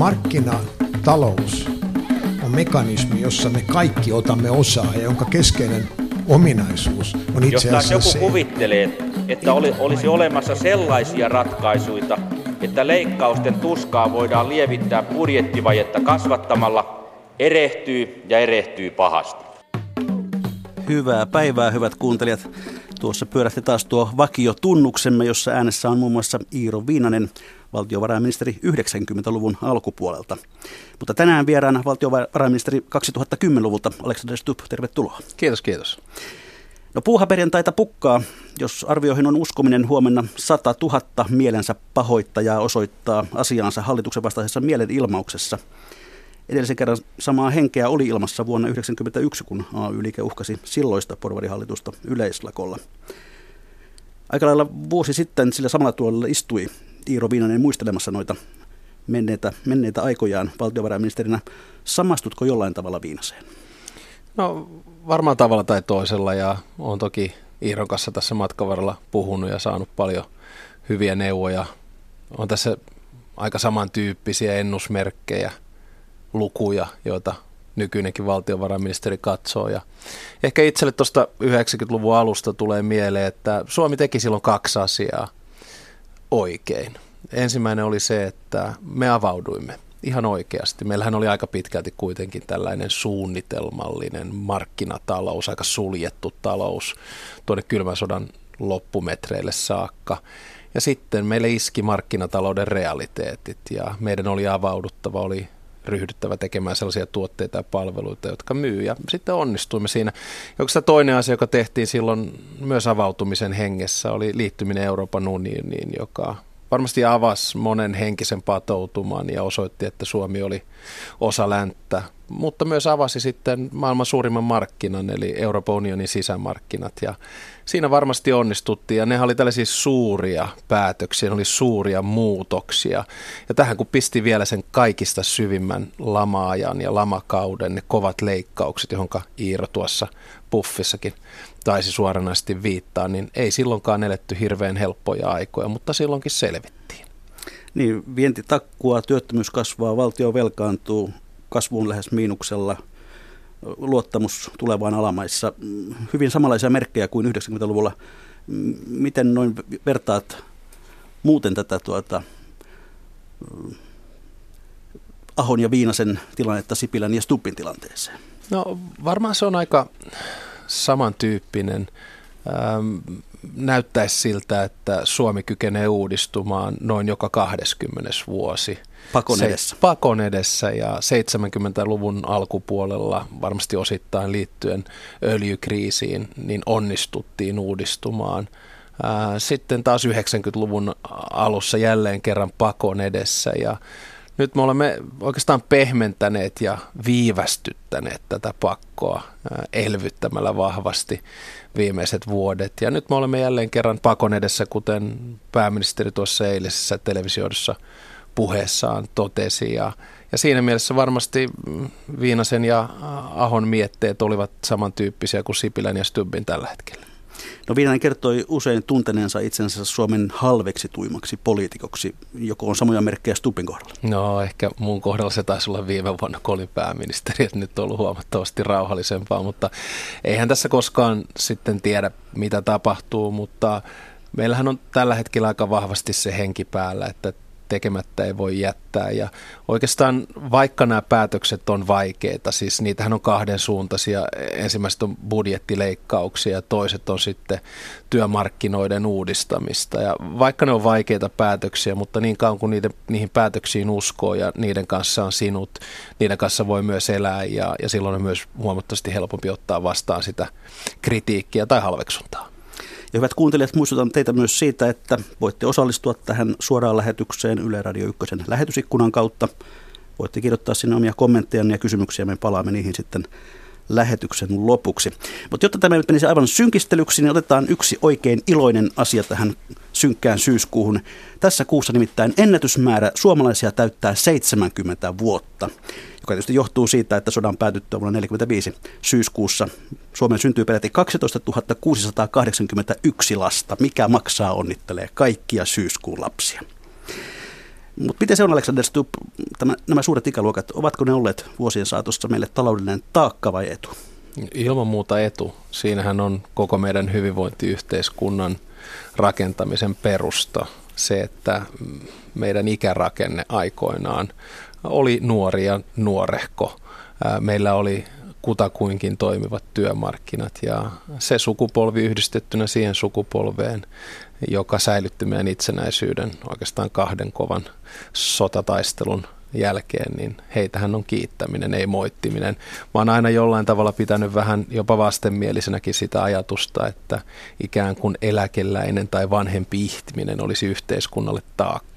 Markkinatalous on mekanismi, jossa me kaikki otamme osaa ja jonka keskeinen ominaisuus on itse Jos asiassa joku se, kuvittelee, että oli, olisi olemassa sellaisia ratkaisuja, että leikkausten tuskaa voidaan lievittää budjettivajetta kasvattamalla, erehtyy ja erehtyy pahasti. Hyvää päivää, hyvät kuuntelijat. Tuossa pyörähti taas tuo vakiotunnuksemme, jossa äänessä on muun muassa Iiro Viinanen, valtiovarainministeri 90-luvun alkupuolelta. Mutta tänään vieraana valtiovarainministeri 2010-luvulta Alexander Stubb, tervetuloa. Kiitos, kiitos. No puuhaperjantaita pukkaa. Jos arvioihin on uskominen huomenna 100 000 mielensä pahoittajaa osoittaa asiaansa hallituksen vastaisessa mielenilmauksessa. Edellisen kerran samaa henkeä oli ilmassa vuonna 1991, kun AY-liike uhkasi silloista porvarihallitusta yleislakolla. Aika lailla vuosi sitten sillä samalla tuolella istui Iiro Viinanen muistelemassa noita menneitä, menneitä aikojaan valtiovarainministerinä. Samastutko jollain tavalla Viinaseen? No varmaan tavalla tai toisella ja on toki Iiron kanssa tässä matkan varrella puhunut ja saanut paljon hyviä neuvoja. On tässä aika samantyyppisiä ennusmerkkejä, lukuja, joita nykyinenkin valtiovarainministeri katsoo. Ja ehkä itselle tuosta 90-luvun alusta tulee mieleen, että Suomi teki silloin kaksi asiaa oikein. Ensimmäinen oli se, että me avauduimme ihan oikeasti. Meillähän oli aika pitkälti kuitenkin tällainen suunnitelmallinen markkinatalous, aika suljettu talous tuonne kylmän sodan loppumetreille saakka. Ja sitten meille iski markkinatalouden realiteetit ja meidän oli avauduttava, oli ryhdyttävä tekemään sellaisia tuotteita ja palveluita, jotka myy. Ja sitten onnistuimme siinä. Ja toinen asia, joka tehtiin silloin myös avautumisen hengessä, oli liittyminen Euroopan unioniin, joka varmasti avasi monen henkisen patoutuman ja osoitti, että Suomi oli osa länttä, mutta myös avasi sitten maailman suurimman markkinan, eli Euroopan unionin sisämarkkinat. Ja siinä varmasti onnistuttiin, ja ne oli tällaisia suuria päätöksiä, ne oli suuria muutoksia. Ja tähän kun pisti vielä sen kaikista syvimmän lamaajan ja lamakauden, ne kovat leikkaukset, johon Iiro tuossa puffissakin taisi suoranaisesti viittaa, niin ei silloinkaan eletty hirveän helppoja aikoja, mutta silloinkin selvittiin. Niin, vienti takkua, työttömyys kasvaa, valtio velkaantuu, kasvuun lähes miinuksella, luottamus tulevaan alamaissa. Hyvin samanlaisia merkkejä kuin 90-luvulla. Miten noin vertaat muuten tätä tuota, Ahon ja Viinasen tilannetta Sipilän ja Stuppin tilanteeseen? No varmaan se on aika samantyyppinen. Ähm, näyttäisi siltä, että Suomi kykenee uudistumaan noin joka 20 vuosi. Pakon edessä. Se, pakon edessä ja 70-luvun alkupuolella varmasti osittain liittyen öljykriisiin, niin onnistuttiin uudistumaan. Äh, sitten taas 90-luvun alussa jälleen kerran pakon edessä ja nyt me olemme oikeastaan pehmentäneet ja viivästyttäneet tätä pakkoa elvyttämällä vahvasti viimeiset vuodet. Ja nyt me olemme jälleen kerran pakon edessä, kuten pääministeri tuossa eilisessä televisioidussa puheessaan totesi. Ja, ja siinä mielessä varmasti Viinasen ja Ahon mietteet olivat samantyyppisiä kuin Sipilän ja Stubbin tällä hetkellä. No Viinanen kertoi usein tunteneensa itsensä Suomen halveksituimaksi poliitikoksi. Joko on samoja merkkejä Stupin kohdalla? No ehkä mun kohdalla se taisi olla viime vuonna, kun olin pääministeri, että nyt on ollut huomattavasti rauhallisempaa, mutta eihän tässä koskaan sitten tiedä, mitä tapahtuu, mutta meillähän on tällä hetkellä aika vahvasti se henki päällä, että tekemättä ei voi jättää. Ja oikeastaan vaikka nämä päätökset on vaikeita, siis niitähän on kahden suuntaisia. Ensimmäiset on budjettileikkauksia ja toiset on sitten työmarkkinoiden uudistamista. Ja vaikka ne on vaikeita päätöksiä, mutta niin kauan kuin niiden, niihin päätöksiin uskoo ja niiden kanssa on sinut, niiden kanssa voi myös elää ja, ja silloin on myös huomattavasti helpompi ottaa vastaan sitä kritiikkiä tai halveksuntaa. Ja hyvät kuuntelijat, muistutan teitä myös siitä, että voitte osallistua tähän suoraan lähetykseen Yle Radio 1 lähetysikkunan kautta. Voitte kirjoittaa sinne omia kommentteja ja kysymyksiä, me palaamme niihin sitten lähetyksen lopuksi. Mutta jotta tämä nyt menisi aivan synkistelyksi, niin otetaan yksi oikein iloinen asia tähän synkkään syyskuuhun. Tässä kuussa nimittäin ennätysmäärä suomalaisia täyttää 70 vuotta joka tietysti johtuu siitä, että sodan päätyttyä vuonna 1945 syyskuussa Suomen syntyy peräti 12 681 lasta. Mikä maksaa onnittelee kaikkia syyskuun lapsia. Mutta miten se on Alexander Stubb, tämä, nämä suuret ikäluokat, ovatko ne olleet vuosien saatossa meille taloudellinen taakka vai etu? Ilman muuta etu. Siinähän on koko meidän hyvinvointiyhteiskunnan rakentamisen perusta. Se, että meidän ikärakenne aikoinaan oli nuori ja nuorehko. Meillä oli kutakuinkin toimivat työmarkkinat ja se sukupolvi yhdistettynä siihen sukupolveen, joka säilytti meidän itsenäisyyden oikeastaan kahden kovan sotataistelun jälkeen, niin heitähän on kiittäminen, ei moittiminen. Mä oon aina jollain tavalla pitänyt vähän jopa vastenmielisenäkin sitä ajatusta, että ikään kuin eläkeläinen tai vanhempi ihminen olisi yhteiskunnalle taakka.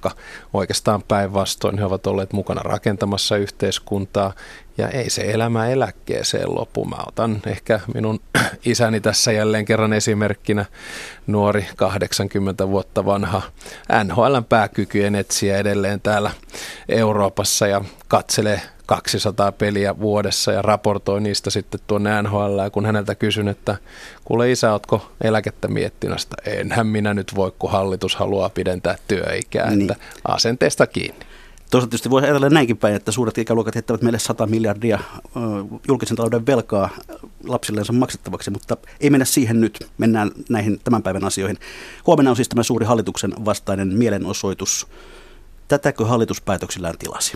Oikeastaan päinvastoin he ovat olleet mukana rakentamassa yhteiskuntaa ja ei se elämä eläkkeeseen lopu. Mä otan ehkä minun isäni tässä jälleen kerran esimerkkinä nuori 80 vuotta vanha NHLn pääkykyjen etsiä edelleen täällä Euroopassa ja katselee 200 peliä vuodessa ja raportoi niistä sitten tuonne NHL. Ja kun häneltä kysyn, että kuule isä, ootko eläkettä miettinästä? Enhän minä nyt voi, kun hallitus haluaa pidentää työikää, niin. että asenteesta kiinni. Toisaalta tietysti voi ajatella näinkin päin, että suuret ikäluokat jättävät meille 100 miljardia julkisen talouden velkaa lapsilleensa maksettavaksi, mutta ei mennä siihen nyt. Mennään näihin tämän päivän asioihin. Huomenna on siis tämä suuri hallituksen vastainen mielenosoitus. Tätäkö hallituspäätöksillään tilasi?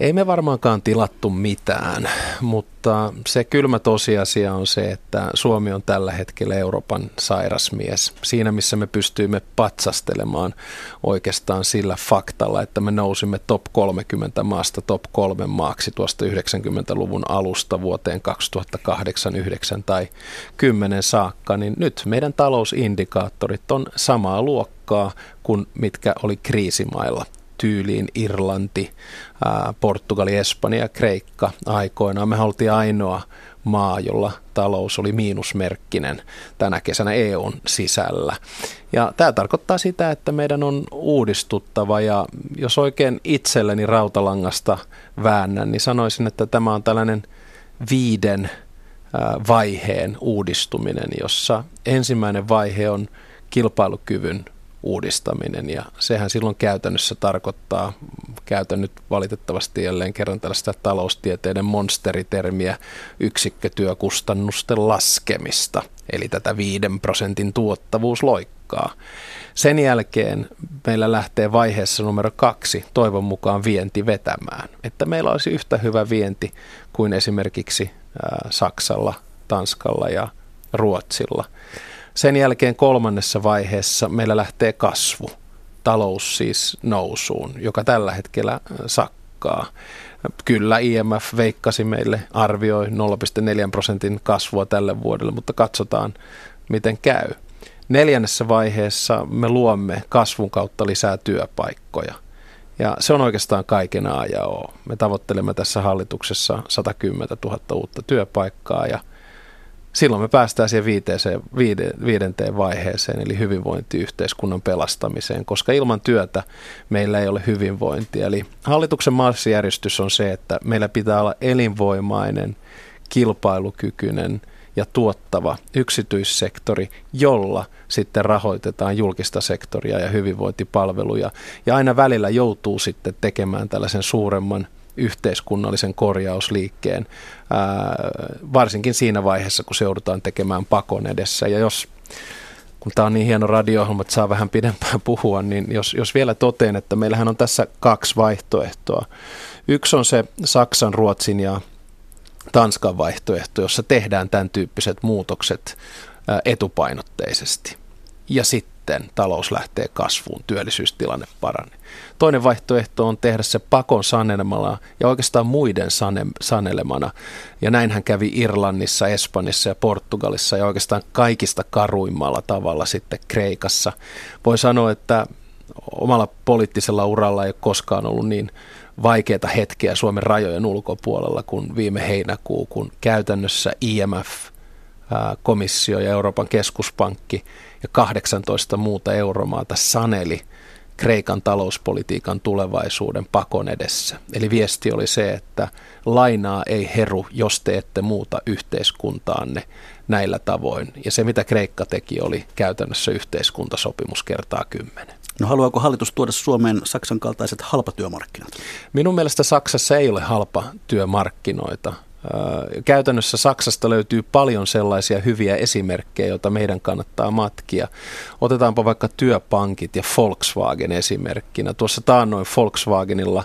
Ei me varmaankaan tilattu mitään, mutta se kylmä tosiasia on se, että Suomi on tällä hetkellä Euroopan sairasmies. Siinä missä me pystyimme patsastelemaan oikeastaan sillä faktalla, että me nousimme top 30 maasta top 3 maaksi tuosta 90-luvun alusta vuoteen 2008, 9 tai 10 saakka, niin nyt meidän talousindikaattorit on samaa luokkaa kuin mitkä oli kriisimailla tyyliin Irlanti, Portugali, Espanja ja Kreikka aikoinaan. Me oltiin ainoa maa, jolla talous oli miinusmerkkinen tänä kesänä EUn sisällä. Ja tämä tarkoittaa sitä, että meidän on uudistuttava ja jos oikein itselleni rautalangasta väännän, niin sanoisin, että tämä on tällainen viiden vaiheen uudistuminen, jossa ensimmäinen vaihe on kilpailukyvyn uudistaminen ja sehän silloin käytännössä tarkoittaa, käytän nyt valitettavasti jälleen kerran tällaista taloustieteiden monsteritermiä, yksikkötyökustannusten laskemista, eli tätä 5 prosentin tuottavuusloikkaa. Sen jälkeen meillä lähtee vaiheessa numero kaksi toivon mukaan vienti vetämään, että meillä olisi yhtä hyvä vienti kuin esimerkiksi Saksalla, Tanskalla ja Ruotsilla. Sen jälkeen kolmannessa vaiheessa meillä lähtee kasvu, talous siis nousuun, joka tällä hetkellä sakkaa. Kyllä IMF veikkasi meille, arvioi 0,4 prosentin kasvua tälle vuodelle, mutta katsotaan miten käy. Neljännessä vaiheessa me luomme kasvun kautta lisää työpaikkoja. Ja se on oikeastaan kaiken A ja O. Me tavoittelemme tässä hallituksessa 110 000 uutta työpaikkaa ja silloin me päästään siihen viiteeseen, viide, viidenteen vaiheeseen, eli hyvinvointiyhteiskunnan pelastamiseen, koska ilman työtä meillä ei ole hyvinvointia. Eli hallituksen marssijärjestys on se, että meillä pitää olla elinvoimainen, kilpailukykyinen ja tuottava yksityissektori, jolla sitten rahoitetaan julkista sektoria ja hyvinvointipalveluja. Ja aina välillä joutuu sitten tekemään tällaisen suuremman – yhteiskunnallisen korjausliikkeen, ää, varsinkin siinä vaiheessa, kun joudutaan tekemään pakon edessä. Ja jos kun tämä on niin hieno radio että saa vähän pidempään puhua, niin jos, jos vielä toteen, että meillähän on tässä kaksi vaihtoehtoa. Yksi on se Saksan, Ruotsin ja Tanskan vaihtoehto, jossa tehdään tämän tyyppiset muutokset etupainotteisesti. Ja sitten talous lähtee kasvuun, työllisyystilanne paranee. Toinen vaihtoehto on tehdä se pakon sanelemana ja oikeastaan muiden sane, sanelemana. Ja näinhän kävi Irlannissa, Espanjassa ja Portugalissa ja oikeastaan kaikista karuimmalla tavalla sitten Kreikassa. Voi sanoa, että omalla poliittisella uralla ei ole koskaan ollut niin vaikeita hetkiä Suomen rajojen ulkopuolella kuin viime heinäkuu, kun käytännössä IMF, komissio ja Euroopan keskuspankki – ja 18 muuta euromaata saneli Kreikan talouspolitiikan tulevaisuuden pakon edessä. Eli viesti oli se, että lainaa ei heru, jos te ette muuta yhteiskuntaanne näillä tavoin. Ja se, mitä Kreikka teki, oli käytännössä yhteiskuntasopimus kertaa kymmenen. No haluaako hallitus tuoda Suomeen Saksan kaltaiset halpatyömarkkinat? Minun mielestä Saksassa ei ole halpa työmarkkinoita. Käytännössä Saksasta löytyy paljon sellaisia hyviä esimerkkejä, joita meidän kannattaa matkia. Otetaanpa vaikka työpankit ja Volkswagen esimerkkinä. Tuossa taannoin Volkswagenilla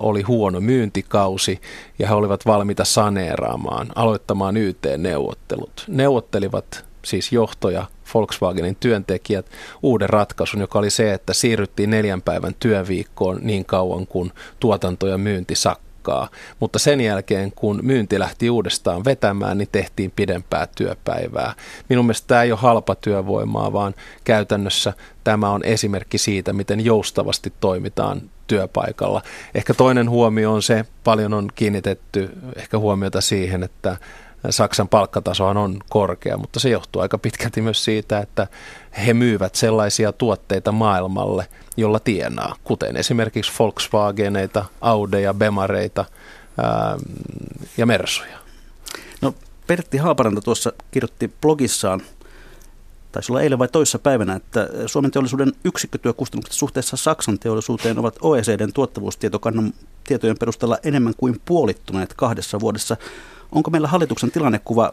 oli huono myyntikausi ja he olivat valmiita saneeraamaan, aloittamaan YT-neuvottelut. Neuvottelivat siis johtoja, Volkswagenin työntekijät, uuden ratkaisun, joka oli se, että siirryttiin neljän päivän työviikkoon niin kauan kuin tuotanto ja myynti sakkaa palkkaa, mutta sen jälkeen kun myynti lähti uudestaan vetämään, niin tehtiin pidempää työpäivää. Minun mielestä tämä ei ole halpa työvoimaa, vaan käytännössä tämä on esimerkki siitä, miten joustavasti toimitaan työpaikalla. Ehkä toinen huomio on se, paljon on kiinnitetty ehkä huomiota siihen, että Saksan palkkatasohan on korkea, mutta se johtuu aika pitkälti myös siitä, että he myyvät sellaisia tuotteita maailmalle, jolla tienaa, kuten esimerkiksi Volkswageneita, Audeja, Bemareita ää, ja Mersuja. No Pertti Haaparanta tuossa kirjoitti blogissaan, taisi olla eilen vai toissa päivänä, että Suomen teollisuuden yksikkötyökustannukset suhteessa Saksan teollisuuteen ovat OECDn tuottavuustietokannan tietojen perusteella enemmän kuin puolittuneet kahdessa vuodessa. Onko meillä hallituksen tilannekuva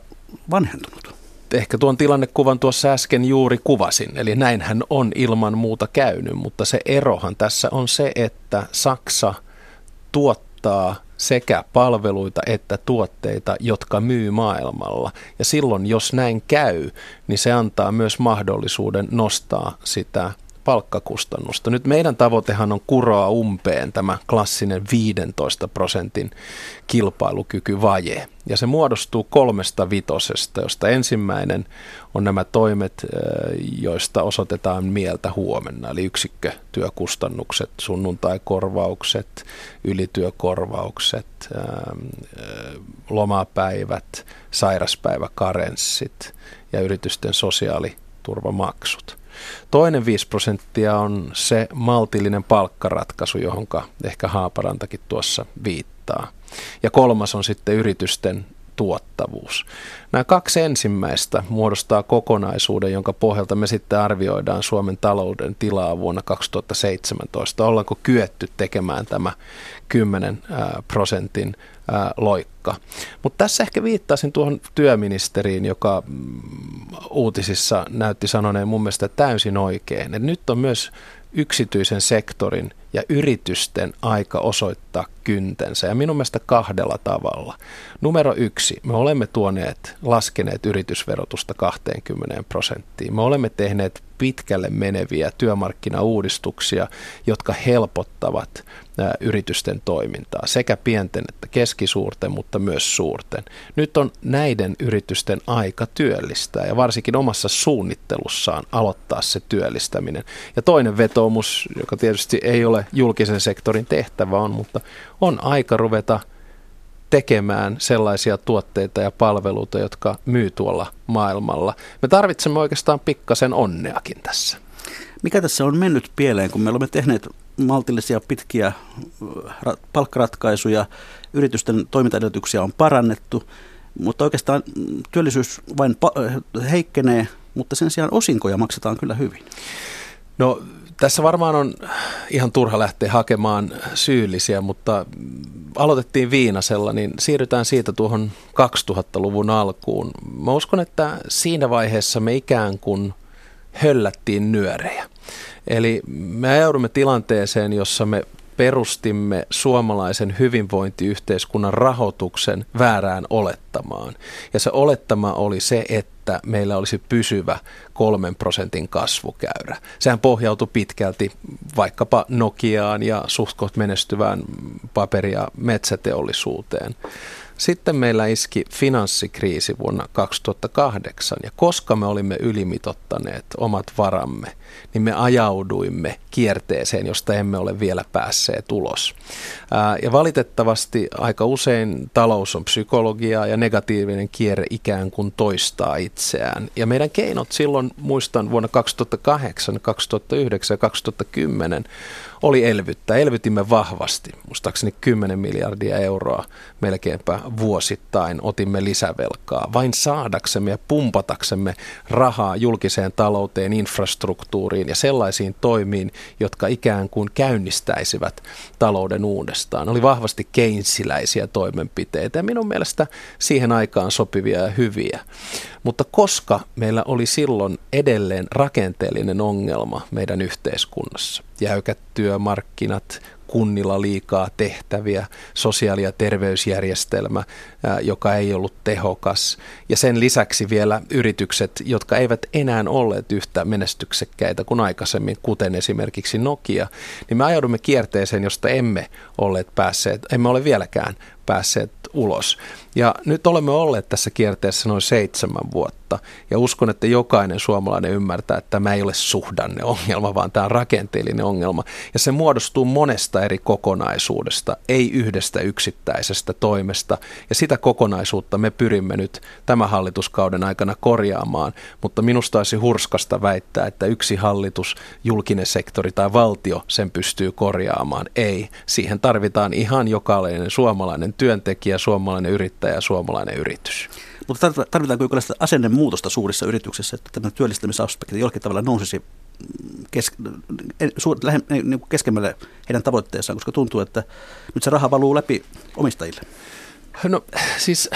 vanhentunut? Ehkä tuon tilannekuvan tuossa äsken juuri kuvasin, eli näinhän on ilman muuta käynyt, mutta se erohan tässä on se, että Saksa tuottaa sekä palveluita että tuotteita, jotka myy maailmalla. Ja silloin, jos näin käy, niin se antaa myös mahdollisuuden nostaa sitä palkkakustannusta. Nyt meidän tavoitehan on kuroa umpeen tämä klassinen 15 prosentin kilpailukykyvaje. Ja se muodostuu kolmesta vitosesta, josta ensimmäinen on nämä toimet, joista osoitetaan mieltä huomenna. Eli yksikkötyökustannukset, sunnuntaikorvaukset, ylityökorvaukset, lomapäivät, sairaspäiväkarenssit ja yritysten sosiaaliturvamaksut. Toinen 5 prosenttia on se maltillinen palkkaratkaisu, johon ehkä Haaparantakin tuossa viittaa. Ja kolmas on sitten yritysten tuottavuus. Nämä kaksi ensimmäistä muodostaa kokonaisuuden, jonka pohjalta me sitten arvioidaan Suomen talouden tilaa vuonna 2017. Ollaanko kyetty tekemään tämä 10 prosentin loikka. Mutta tässä ehkä viittasin tuohon työministeriin, joka mm, uutisissa näytti sanoneen mun mielestä täysin oikein. Et nyt on myös yksityisen sektorin ja yritysten aika osoittaa kyntensä ja minun mielestä kahdella tavalla. Numero yksi, me olemme tuoneet, laskeneet yritysverotusta 20 prosenttiin. Me olemme tehneet pitkälle meneviä työmarkkinauudistuksia, jotka helpottavat yritysten toimintaa, sekä pienten että keskisuurten, mutta myös suurten. Nyt on näiden yritysten aika työllistää ja varsinkin omassa suunnittelussaan aloittaa se työllistäminen. Ja toinen vetoomus, joka tietysti ei ole julkisen sektorin tehtävä on, mutta on aika ruveta tekemään sellaisia tuotteita ja palveluita, jotka myy tuolla maailmalla. Me tarvitsemme oikeastaan pikkasen onneakin tässä. Mikä tässä on mennyt pieleen, kun me olemme tehneet maltillisia pitkiä palkkaratkaisuja, yritysten toimintaedellytyksiä on parannettu, mutta oikeastaan työllisyys vain heikkenee, mutta sen sijaan osinkoja maksetaan kyllä hyvin. No tässä varmaan on ihan turha lähteä hakemaan syyllisiä, mutta aloitettiin Viinasella, niin siirrytään siitä tuohon 2000-luvun alkuun. Mä uskon, että siinä vaiheessa me ikään kuin höllättiin nyörejä. Eli me joudumme tilanteeseen, jossa me perustimme suomalaisen hyvinvointiyhteiskunnan rahoituksen väärään olettamaan. Ja se olettama oli se, että meillä olisi pysyvä kolmen prosentin kasvukäyrä. Sehän pohjautui pitkälti vaikkapa Nokiaan ja suht menestyvään paperi- ja metsäteollisuuteen. Sitten meillä iski finanssikriisi vuonna 2008 ja koska me olimme ylimitottaneet omat varamme, niin me ajauduimme kierteeseen, josta emme ole vielä päässeet ulos. Ja valitettavasti aika usein talous on psykologiaa ja negatiivinen kierre ikään kuin toistaa itseään. Ja meidän keinot silloin, muistan vuonna 2008, 2009 ja 2010, oli elvyttää. Elvytimme vahvasti, muistaakseni 10 miljardia euroa melkeinpä vuosittain otimme lisävelkaa vain saadaksemme ja pumpataksemme rahaa julkiseen talouteen, infrastruktuuriin ja sellaisiin toimiin, jotka ikään kuin käynnistäisivät talouden uudestaan. Oli vahvasti keinsiläisiä toimenpiteitä ja minun mielestä siihen aikaan sopivia ja hyviä. Mutta koska meillä oli silloin edelleen rakenteellinen ongelma meidän yhteiskunnassa, jäykät työmarkkinat, kunnilla liikaa tehtäviä, sosiaali- ja terveysjärjestelmä, joka ei ollut tehokas. Ja sen lisäksi vielä yritykset, jotka eivät enää olleet yhtä menestyksekkäitä kuin aikaisemmin, kuten esimerkiksi Nokia, niin me ajaudumme kierteeseen, josta emme olleet päässeet, emme ole vieläkään päässeet ulos. Ja nyt olemme olleet tässä kierteessä noin seitsemän vuotta. Ja uskon, että jokainen suomalainen ymmärtää, että tämä ei ole suhdanneongelma, vaan tämä on rakenteellinen ongelma. Ja se muodostuu monesta eri kokonaisuudesta, ei yhdestä yksittäisestä toimesta. Ja sitä kokonaisuutta me pyrimme nyt tämän hallituskauden aikana korjaamaan. Mutta minusta olisi hurskasta väittää, että yksi hallitus, julkinen sektori tai valtio sen pystyy korjaamaan. Ei. Siihen tarvitaan ihan jokainen suomalainen työntekijä, suomalainen yrittäjä ja suomalainen yritys. Mutta tarvitaanko sitä asennemuutosta suurissa yrityksissä, että tämä työllistämisaspekti jollakin tavalla nousisi niin keskemmälle heidän tavoitteessaan, koska tuntuu, että nyt se raha valuu läpi omistajille? No siis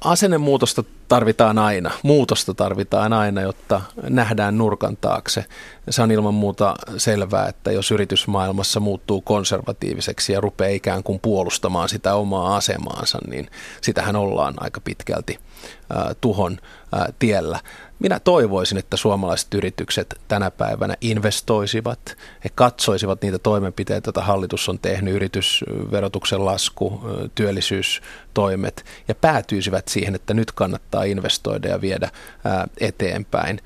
asennemuutosta tarvitaan aina, muutosta tarvitaan aina, jotta nähdään nurkan taakse. Se on ilman muuta selvää, että jos yritysmaailmassa muuttuu konservatiiviseksi ja rupeaa ikään kuin puolustamaan sitä omaa asemaansa, niin sitähän ollaan aika pitkälti äh, tuhon äh, tiellä. Minä toivoisin, että suomalaiset yritykset tänä päivänä investoisivat, he katsoisivat niitä toimenpiteitä, joita hallitus on tehnyt, yritysverotuksen lasku, työllisyystoimet, ja päätyisivät siihen, että nyt kannattaa investoida ja viedä eteenpäin.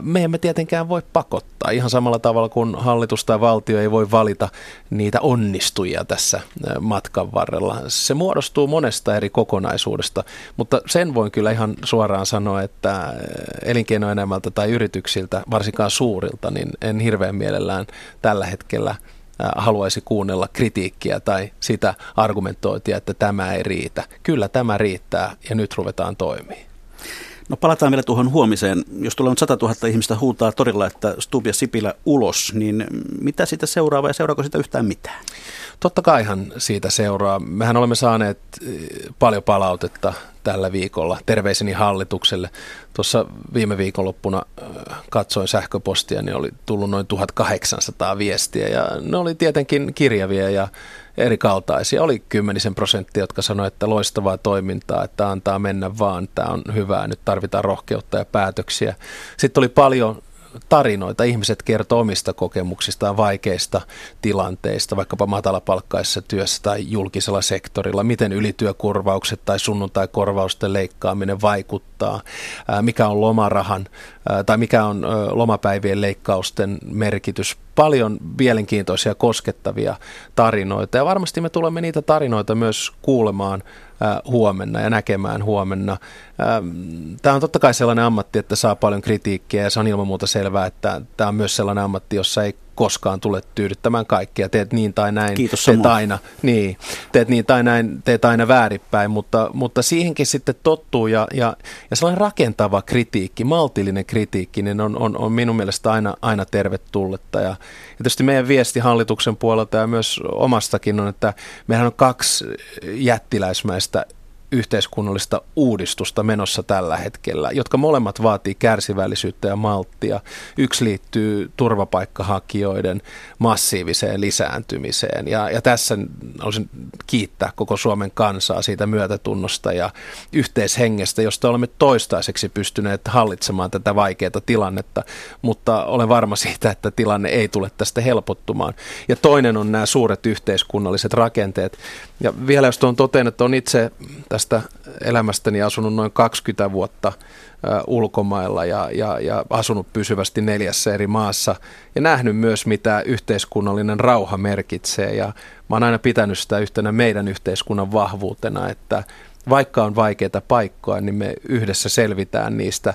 Me emme tietenkään voi pakottaa, ihan samalla tavalla kuin hallitus tai valtio ei voi valita niitä onnistujia tässä matkan varrella. Se muodostuu monesta eri kokonaisuudesta, mutta sen voin kyllä ihan suoraan sanoa, että elinkeinoelämältä tai yrityksiltä, varsinkaan suurilta, niin en hirveän mielellään tällä hetkellä haluaisi kuunnella kritiikkiä tai sitä argumentointia, että tämä ei riitä. Kyllä tämä riittää ja nyt ruvetaan toimimaan. No palataan vielä tuohon huomiseen. Jos tulee 100 000 ihmistä huutaa torilla, että Stub ja Sipilä ulos, niin mitä siitä seuraa vai seuraako sitä yhtään mitään? Totta kaihan siitä seuraa. Mehän olemme saaneet eh, paljon palautetta tällä viikolla terveiseni hallitukselle. Tuossa viime viikonloppuna eh, katsoin sähköpostia, niin oli tullut noin 1800 viestiä ja ne oli tietenkin kirjavia ja eri kaltaisia. Oli kymmenisen prosenttia, jotka sanoivat, että loistavaa toimintaa, että antaa mennä vaan, tämä on hyvää, nyt tarvitaan rohkeutta ja päätöksiä. Sitten oli paljon tarinoita. Ihmiset kertoo omista kokemuksistaan vaikeista tilanteista, vaikkapa matalapalkkaisessa työssä tai julkisella sektorilla, miten ylityökorvaukset tai sunnuntaikorvausten leikkaaminen vaikuttaa, mikä on lomarahan tai mikä on lomapäivien leikkausten merkitys. Paljon mielenkiintoisia koskettavia tarinoita ja varmasti me tulemme niitä tarinoita myös kuulemaan huomenna ja näkemään huomenna. Tämä on totta kai sellainen ammatti, että saa paljon kritiikkiä ja se on ilman muuta selvää, että tämä on myös sellainen ammatti, jossa ei koskaan tule tyydyttämään kaikkia. Teet niin tai näin, Kiitos teet aina, niin, teet niin tai näin, teet aina väärinpäin, mutta, mutta siihenkin sitten tottuu ja, ja, ja sellainen rakentava kritiikki, maltillinen kritiikki, niin on, on, on minun mielestä aina, aina tervetulletta. Ja, ja tietysti meidän viesti hallituksen puolelta ja myös omastakin on, että mehän on kaksi jättiläismäistä yhteiskunnallista uudistusta menossa tällä hetkellä, jotka molemmat vaatii kärsivällisyyttä ja malttia. Yksi liittyy turvapaikkahakijoiden massiiviseen lisääntymiseen ja, ja tässä haluaisin kiittää koko Suomen kansaa siitä myötätunnosta ja yhteishengestä, josta olemme toistaiseksi pystyneet hallitsemaan tätä vaikeaa tilannetta, mutta olen varma siitä, että tilanne ei tule tästä helpottumaan. Ja toinen on nämä suuret yhteiskunnalliset rakenteet. Ja vielä jos tuon toteen, että on itse tästä elämästäni asunut noin 20 vuotta ulkomailla ja, ja, ja asunut pysyvästi neljässä eri maassa ja nähnyt myös, mitä yhteiskunnallinen rauha merkitsee. Ja mä oon aina pitänyt sitä yhtenä meidän yhteiskunnan vahvuutena, että vaikka on vaikeita paikkoja, niin me yhdessä selvitään niistä.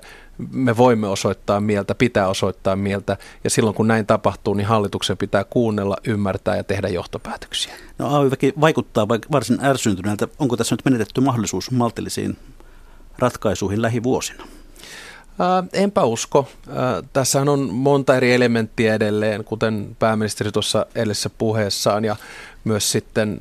Me voimme osoittaa mieltä, pitää osoittaa mieltä, ja silloin kun näin tapahtuu, niin hallituksen pitää kuunnella, ymmärtää ja tehdä johtopäätöksiä. No AY-väki vaikuttaa varsin ärsyntyneeltä. Onko tässä nyt menetetty mahdollisuus maltillisiin ratkaisuihin lähivuosina? Ää, enpä usko. Ää, tässähän on monta eri elementtiä edelleen, kuten pääministeri tuossa edellisessä puheessaan ja myös sitten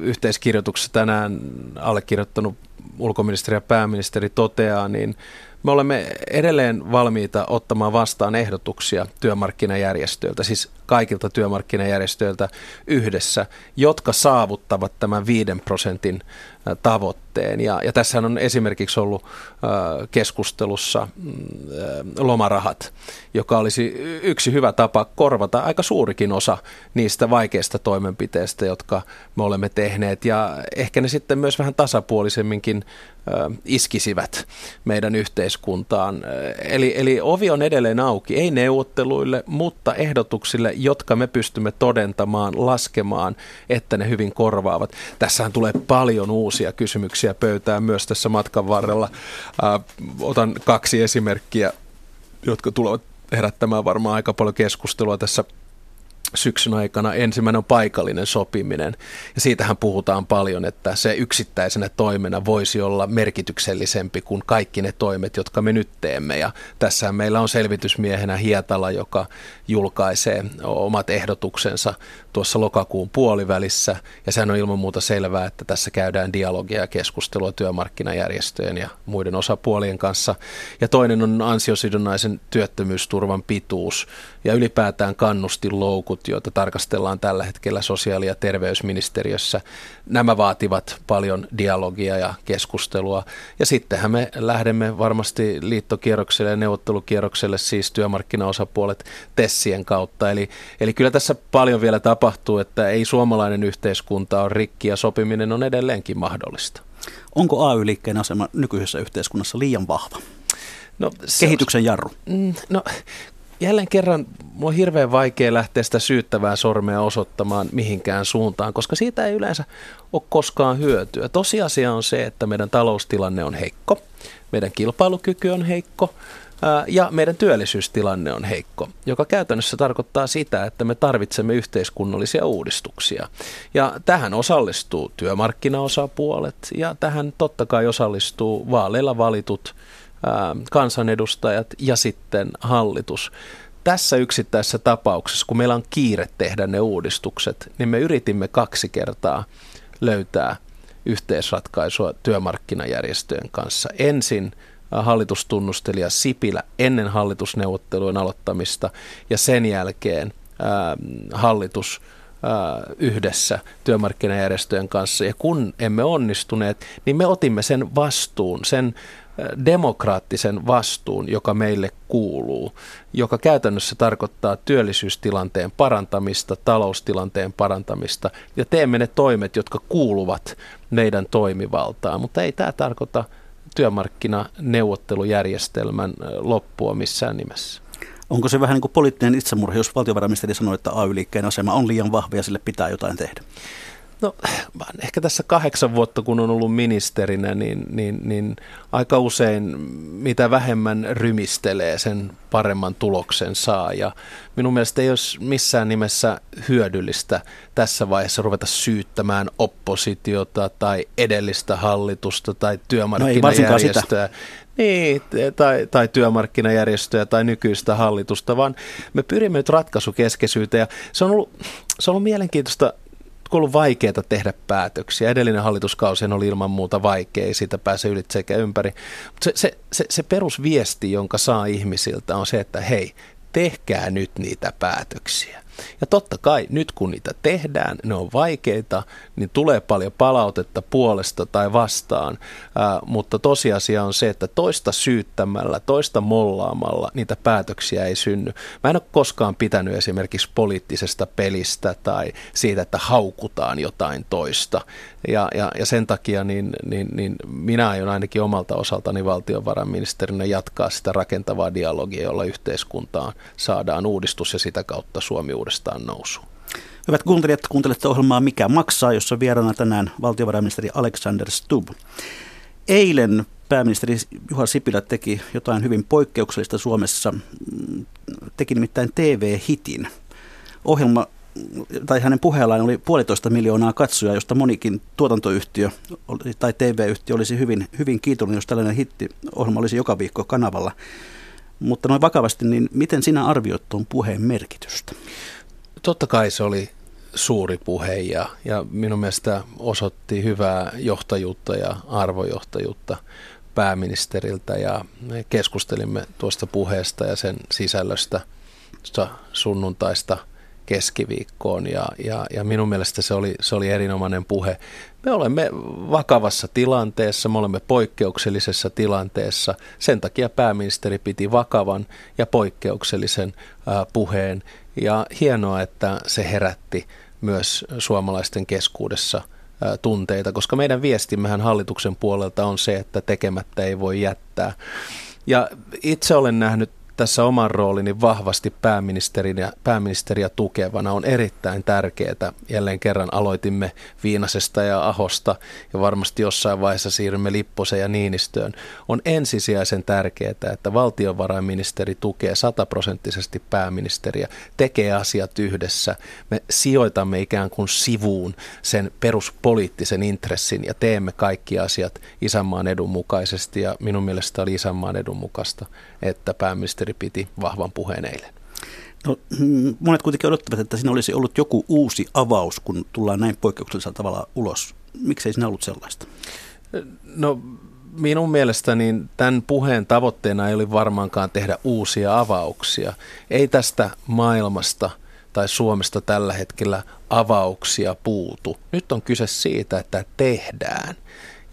yhteiskirjoituksessa tänään allekirjoittanut ulkoministeri ja pääministeri toteaa, niin me olemme edelleen valmiita ottamaan vastaan ehdotuksia työmarkkinajärjestöiltä, siis kaikilta työmarkkinajärjestöiltä yhdessä, jotka saavuttavat tämän 5 prosentin tavoitteen. Ja, ja tässä on esimerkiksi ollut keskustelussa mm, lomarahat, joka olisi yksi hyvä tapa korvata aika suurikin osa niistä vaikeista toimenpiteistä, jotka me olemme tehneet. Ja ehkä ne sitten myös vähän tasapuolisemminkin iskisivät meidän yhteiskuntaan. Eli, eli ovi on edelleen auki, ei neuvotteluille, mutta ehdotuksille, jotka me pystymme todentamaan, laskemaan, että ne hyvin korvaavat. Tässähän tulee paljon uusia kysymyksiä pöytään myös tässä matkan varrella. Otan kaksi esimerkkiä, jotka tulevat herättämään varmaan aika paljon keskustelua tässä syksyn aikana. Ensimmäinen on paikallinen sopiminen. Ja siitähän puhutaan paljon, että se yksittäisenä toimena voisi olla merkityksellisempi kuin kaikki ne toimet, jotka me nyt teemme. Ja tässä meillä on selvitysmiehenä Hietala, joka julkaisee omat ehdotuksensa tuossa lokakuun puolivälissä. Ja sehän on ilman muuta selvää, että tässä käydään dialogia ja keskustelua työmarkkinajärjestöjen ja muiden osapuolien kanssa. Ja toinen on ansiosidonnaisen työttömyysturvan pituus ja ylipäätään kannustinloukut, joita tarkastellaan tällä hetkellä sosiaali- ja terveysministeriössä. Nämä vaativat paljon dialogia ja keskustelua. Ja sittenhän me lähdemme varmasti liittokierrokselle ja neuvottelukierrokselle, siis työmarkkinaosapuolet Tessien kautta. Eli, eli kyllä tässä paljon vielä tapahtuu, että ei suomalainen yhteiskunta ole rikki ja sopiminen on edelleenkin mahdollista. Onko AY-liikkeen asema nykyisessä yhteiskunnassa liian vahva? No, Kehityksen jarru. Mm, no, jälleen kerran mulla on hirveän vaikea lähteä sitä syyttävää sormea osoittamaan mihinkään suuntaan, koska siitä ei yleensä ole koskaan hyötyä. Tosiasia on se, että meidän taloustilanne on heikko, meidän kilpailukyky on heikko ja meidän työllisyystilanne on heikko, joka käytännössä tarkoittaa sitä, että me tarvitsemme yhteiskunnallisia uudistuksia. Ja tähän osallistuu työmarkkinaosapuolet ja tähän totta kai osallistuu vaaleilla valitut kansanedustajat ja sitten hallitus. Tässä yksittäisessä tapauksessa, kun meillä on kiire tehdä ne uudistukset, niin me yritimme kaksi kertaa löytää yhteisratkaisua työmarkkinajärjestöjen kanssa. Ensin hallitustunnustelija Sipilä ennen hallitusneuvottelujen aloittamista ja sen jälkeen ää, hallitus ää, yhdessä työmarkkinajärjestöjen kanssa. Ja kun emme onnistuneet, niin me otimme sen vastuun, sen demokraattisen vastuun, joka meille kuuluu, joka käytännössä tarkoittaa työllisyystilanteen parantamista, taloustilanteen parantamista ja teemme ne toimet, jotka kuuluvat meidän toimivaltaan, mutta ei tämä tarkoita työmarkkinaneuvottelujärjestelmän loppua missään nimessä. Onko se vähän niin kuin poliittinen itsemurha, jos valtiovarainministeri sanoo, että AY-liikkeen asema on liian vahva ja sille pitää jotain tehdä? No ehkä tässä kahdeksan vuotta, kun on ollut ministerinä, niin, niin, niin aika usein mitä vähemmän rymistelee, sen paremman tuloksen saa. Ja minun mielestä ei olisi missään nimessä hyödyllistä tässä vaiheessa ruveta syyttämään oppositiota tai edellistä hallitusta tai työmarkkinajärjestöä. No niin, tai, tai työmarkkinajärjestöjä tai nykyistä hallitusta, vaan me pyrimme nyt ratkaisukeskeisyyteen ja se on ollut, se on ollut mielenkiintoista ollut vaikeaa tehdä päätöksiä. Edellinen hallituskausi oli ilman muuta vaikea, siitä pääse ylitse sekä ympäri. Mutta se, se, se, se perusviesti, jonka saa ihmisiltä, on se, että hei, tehkää nyt niitä päätöksiä. Ja totta kai nyt kun niitä tehdään, ne on vaikeita, niin tulee paljon palautetta puolesta tai vastaan, ää, mutta tosiasia on se, että toista syyttämällä, toista mollaamalla niitä päätöksiä ei synny. Mä en ole koskaan pitänyt esimerkiksi poliittisesta pelistä tai siitä, että haukutaan jotain toista. Ja, ja, ja sen takia niin, niin, niin minä aion ainakin omalta osaltani valtiovarainministerinä jatkaa sitä rakentavaa dialogia, jolla yhteiskuntaan saadaan uudistus ja sitä kautta Suomi uudestaan nousuun. Hyvät kuuntelijat, kuuntelette ohjelmaa Mikä maksaa, jossa vieraana tänään valtiovarainministeri Alexander Stubb. Eilen pääministeri Juha Sipilä teki jotain hyvin poikkeuksellista Suomessa. Teki nimittäin TV-hitin. Ohjelma tai hänen puheellaan oli puolitoista miljoonaa katsojaa, josta monikin tuotantoyhtiö tai TV-yhtiö olisi hyvin, hyvin kiitollinen, jos tällainen hitti-ohjelma olisi joka viikko kanavalla. Mutta noin vakavasti, niin miten sinä arvioit tuon puheen merkitystä? Totta kai se oli suuri puhe ja, ja minun mielestä osoitti hyvää johtajuutta ja arvojohtajuutta pääministeriltä ja me keskustelimme tuosta puheesta ja sen sisällöstä sunnuntaista keskiviikkoon ja, ja, ja minun mielestä se oli, se oli erinomainen puhe. Me olemme vakavassa tilanteessa, me olemme poikkeuksellisessa tilanteessa. Sen takia pääministeri piti vakavan ja poikkeuksellisen puheen ja hienoa, että se herätti myös suomalaisten keskuudessa tunteita, koska meidän viestimmehän hallituksen puolelta on se, että tekemättä ei voi jättää. Ja itse olen nähnyt tässä oman roolini vahvasti pääministeriä, pääministeriä tukevana on erittäin tärkeää. Jälleen kerran aloitimme Viinasesta ja Ahosta ja varmasti jossain vaiheessa siirrymme Lipposeen ja Niinistöön. On ensisijaisen tärkeää, että valtiovarainministeri tukee sataprosenttisesti pääministeriä, tekee asiat yhdessä. Me sijoitamme ikään kuin sivuun sen peruspoliittisen intressin ja teemme kaikki asiat isänmaan edun mukaisesti ja minun mielestä oli isänmaan edun mukaista, että pääministeri pääministeri piti vahvan puheen eilen? No, mm, monet kuitenkin odottavat, että siinä olisi ollut joku uusi avaus, kun tullaan näin poikkeuksellisella tavalla ulos. Miksi ei siinä ollut sellaista? No minun mielestäni tämän puheen tavoitteena ei oli varmaankaan tehdä uusia avauksia. Ei tästä maailmasta tai Suomesta tällä hetkellä avauksia puutu. Nyt on kyse siitä, että tehdään.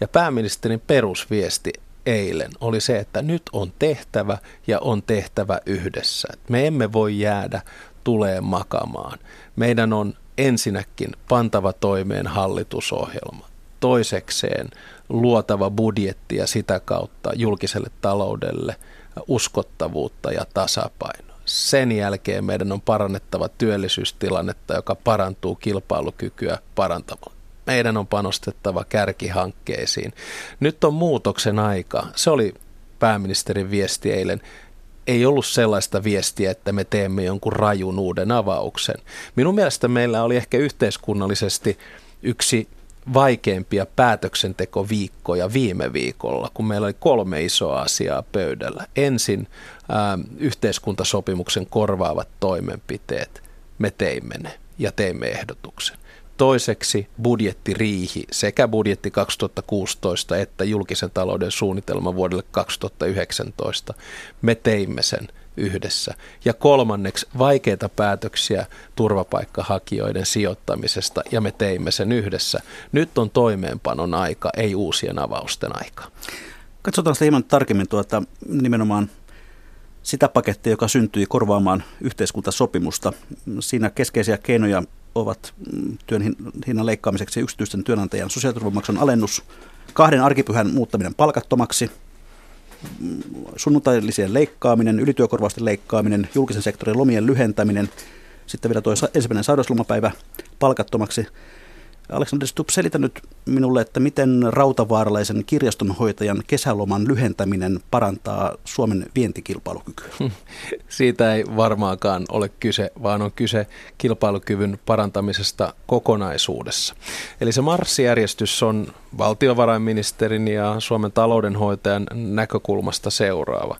Ja pääministerin perusviesti eilen oli se, että nyt on tehtävä ja on tehtävä yhdessä. Me emme voi jäädä tuleen makamaan. Meidän on ensinnäkin pantava toimeen hallitusohjelma. Toisekseen luotava budjetti ja sitä kautta julkiselle taloudelle uskottavuutta ja tasapainoa. Sen jälkeen meidän on parannettava työllisyystilannetta, joka parantuu kilpailukykyä parantamalla meidän on panostettava kärkihankkeisiin. Nyt on muutoksen aika. Se oli pääministerin viesti eilen. Ei ollut sellaista viestiä, että me teemme jonkun rajun uuden avauksen. Minun mielestä meillä oli ehkä yhteiskunnallisesti yksi vaikeimpia päätöksentekoviikkoja viime viikolla, kun meillä oli kolme isoa asiaa pöydällä. Ensin ää, yhteiskuntasopimuksen korvaavat toimenpiteet. Me teimme ne ja teimme ehdotuksen. Toiseksi budjettiriihi sekä budjetti 2016 että julkisen talouden suunnitelma vuodelle 2019. Me teimme sen yhdessä. Ja kolmanneksi vaikeita päätöksiä turvapaikkahakijoiden sijoittamisesta ja me teimme sen yhdessä. Nyt on toimeenpanon aika, ei uusien avausten aika. Katsotaan sitä hieman tarkemmin tuota, nimenomaan sitä pakettia, joka syntyi korvaamaan yhteiskuntasopimusta. Siinä keskeisiä keinoja ovat mm, työn hinnan leikkaamiseksi yksityisten työnantajan sosiaaliturvamaksun alennus, kahden arkipyhän muuttaminen palkattomaksi, mm, sunnuntailisien leikkaaminen, ylityökorvausten leikkaaminen, julkisen sektorin lomien lyhentäminen, sitten vielä tuo ensimmäinen sairauslomapäivä palkattomaksi – Alexander Stubb, selitä nyt minulle, että miten rautavaaralaisen kirjastonhoitajan kesäloman lyhentäminen parantaa Suomen vientikilpailukykyä? Siitä ei varmaankaan ole kyse, vaan on kyse kilpailukyvyn parantamisesta kokonaisuudessa. Eli se marssijärjestys on valtiovarainministerin ja Suomen taloudenhoitajan näkökulmasta seuraava.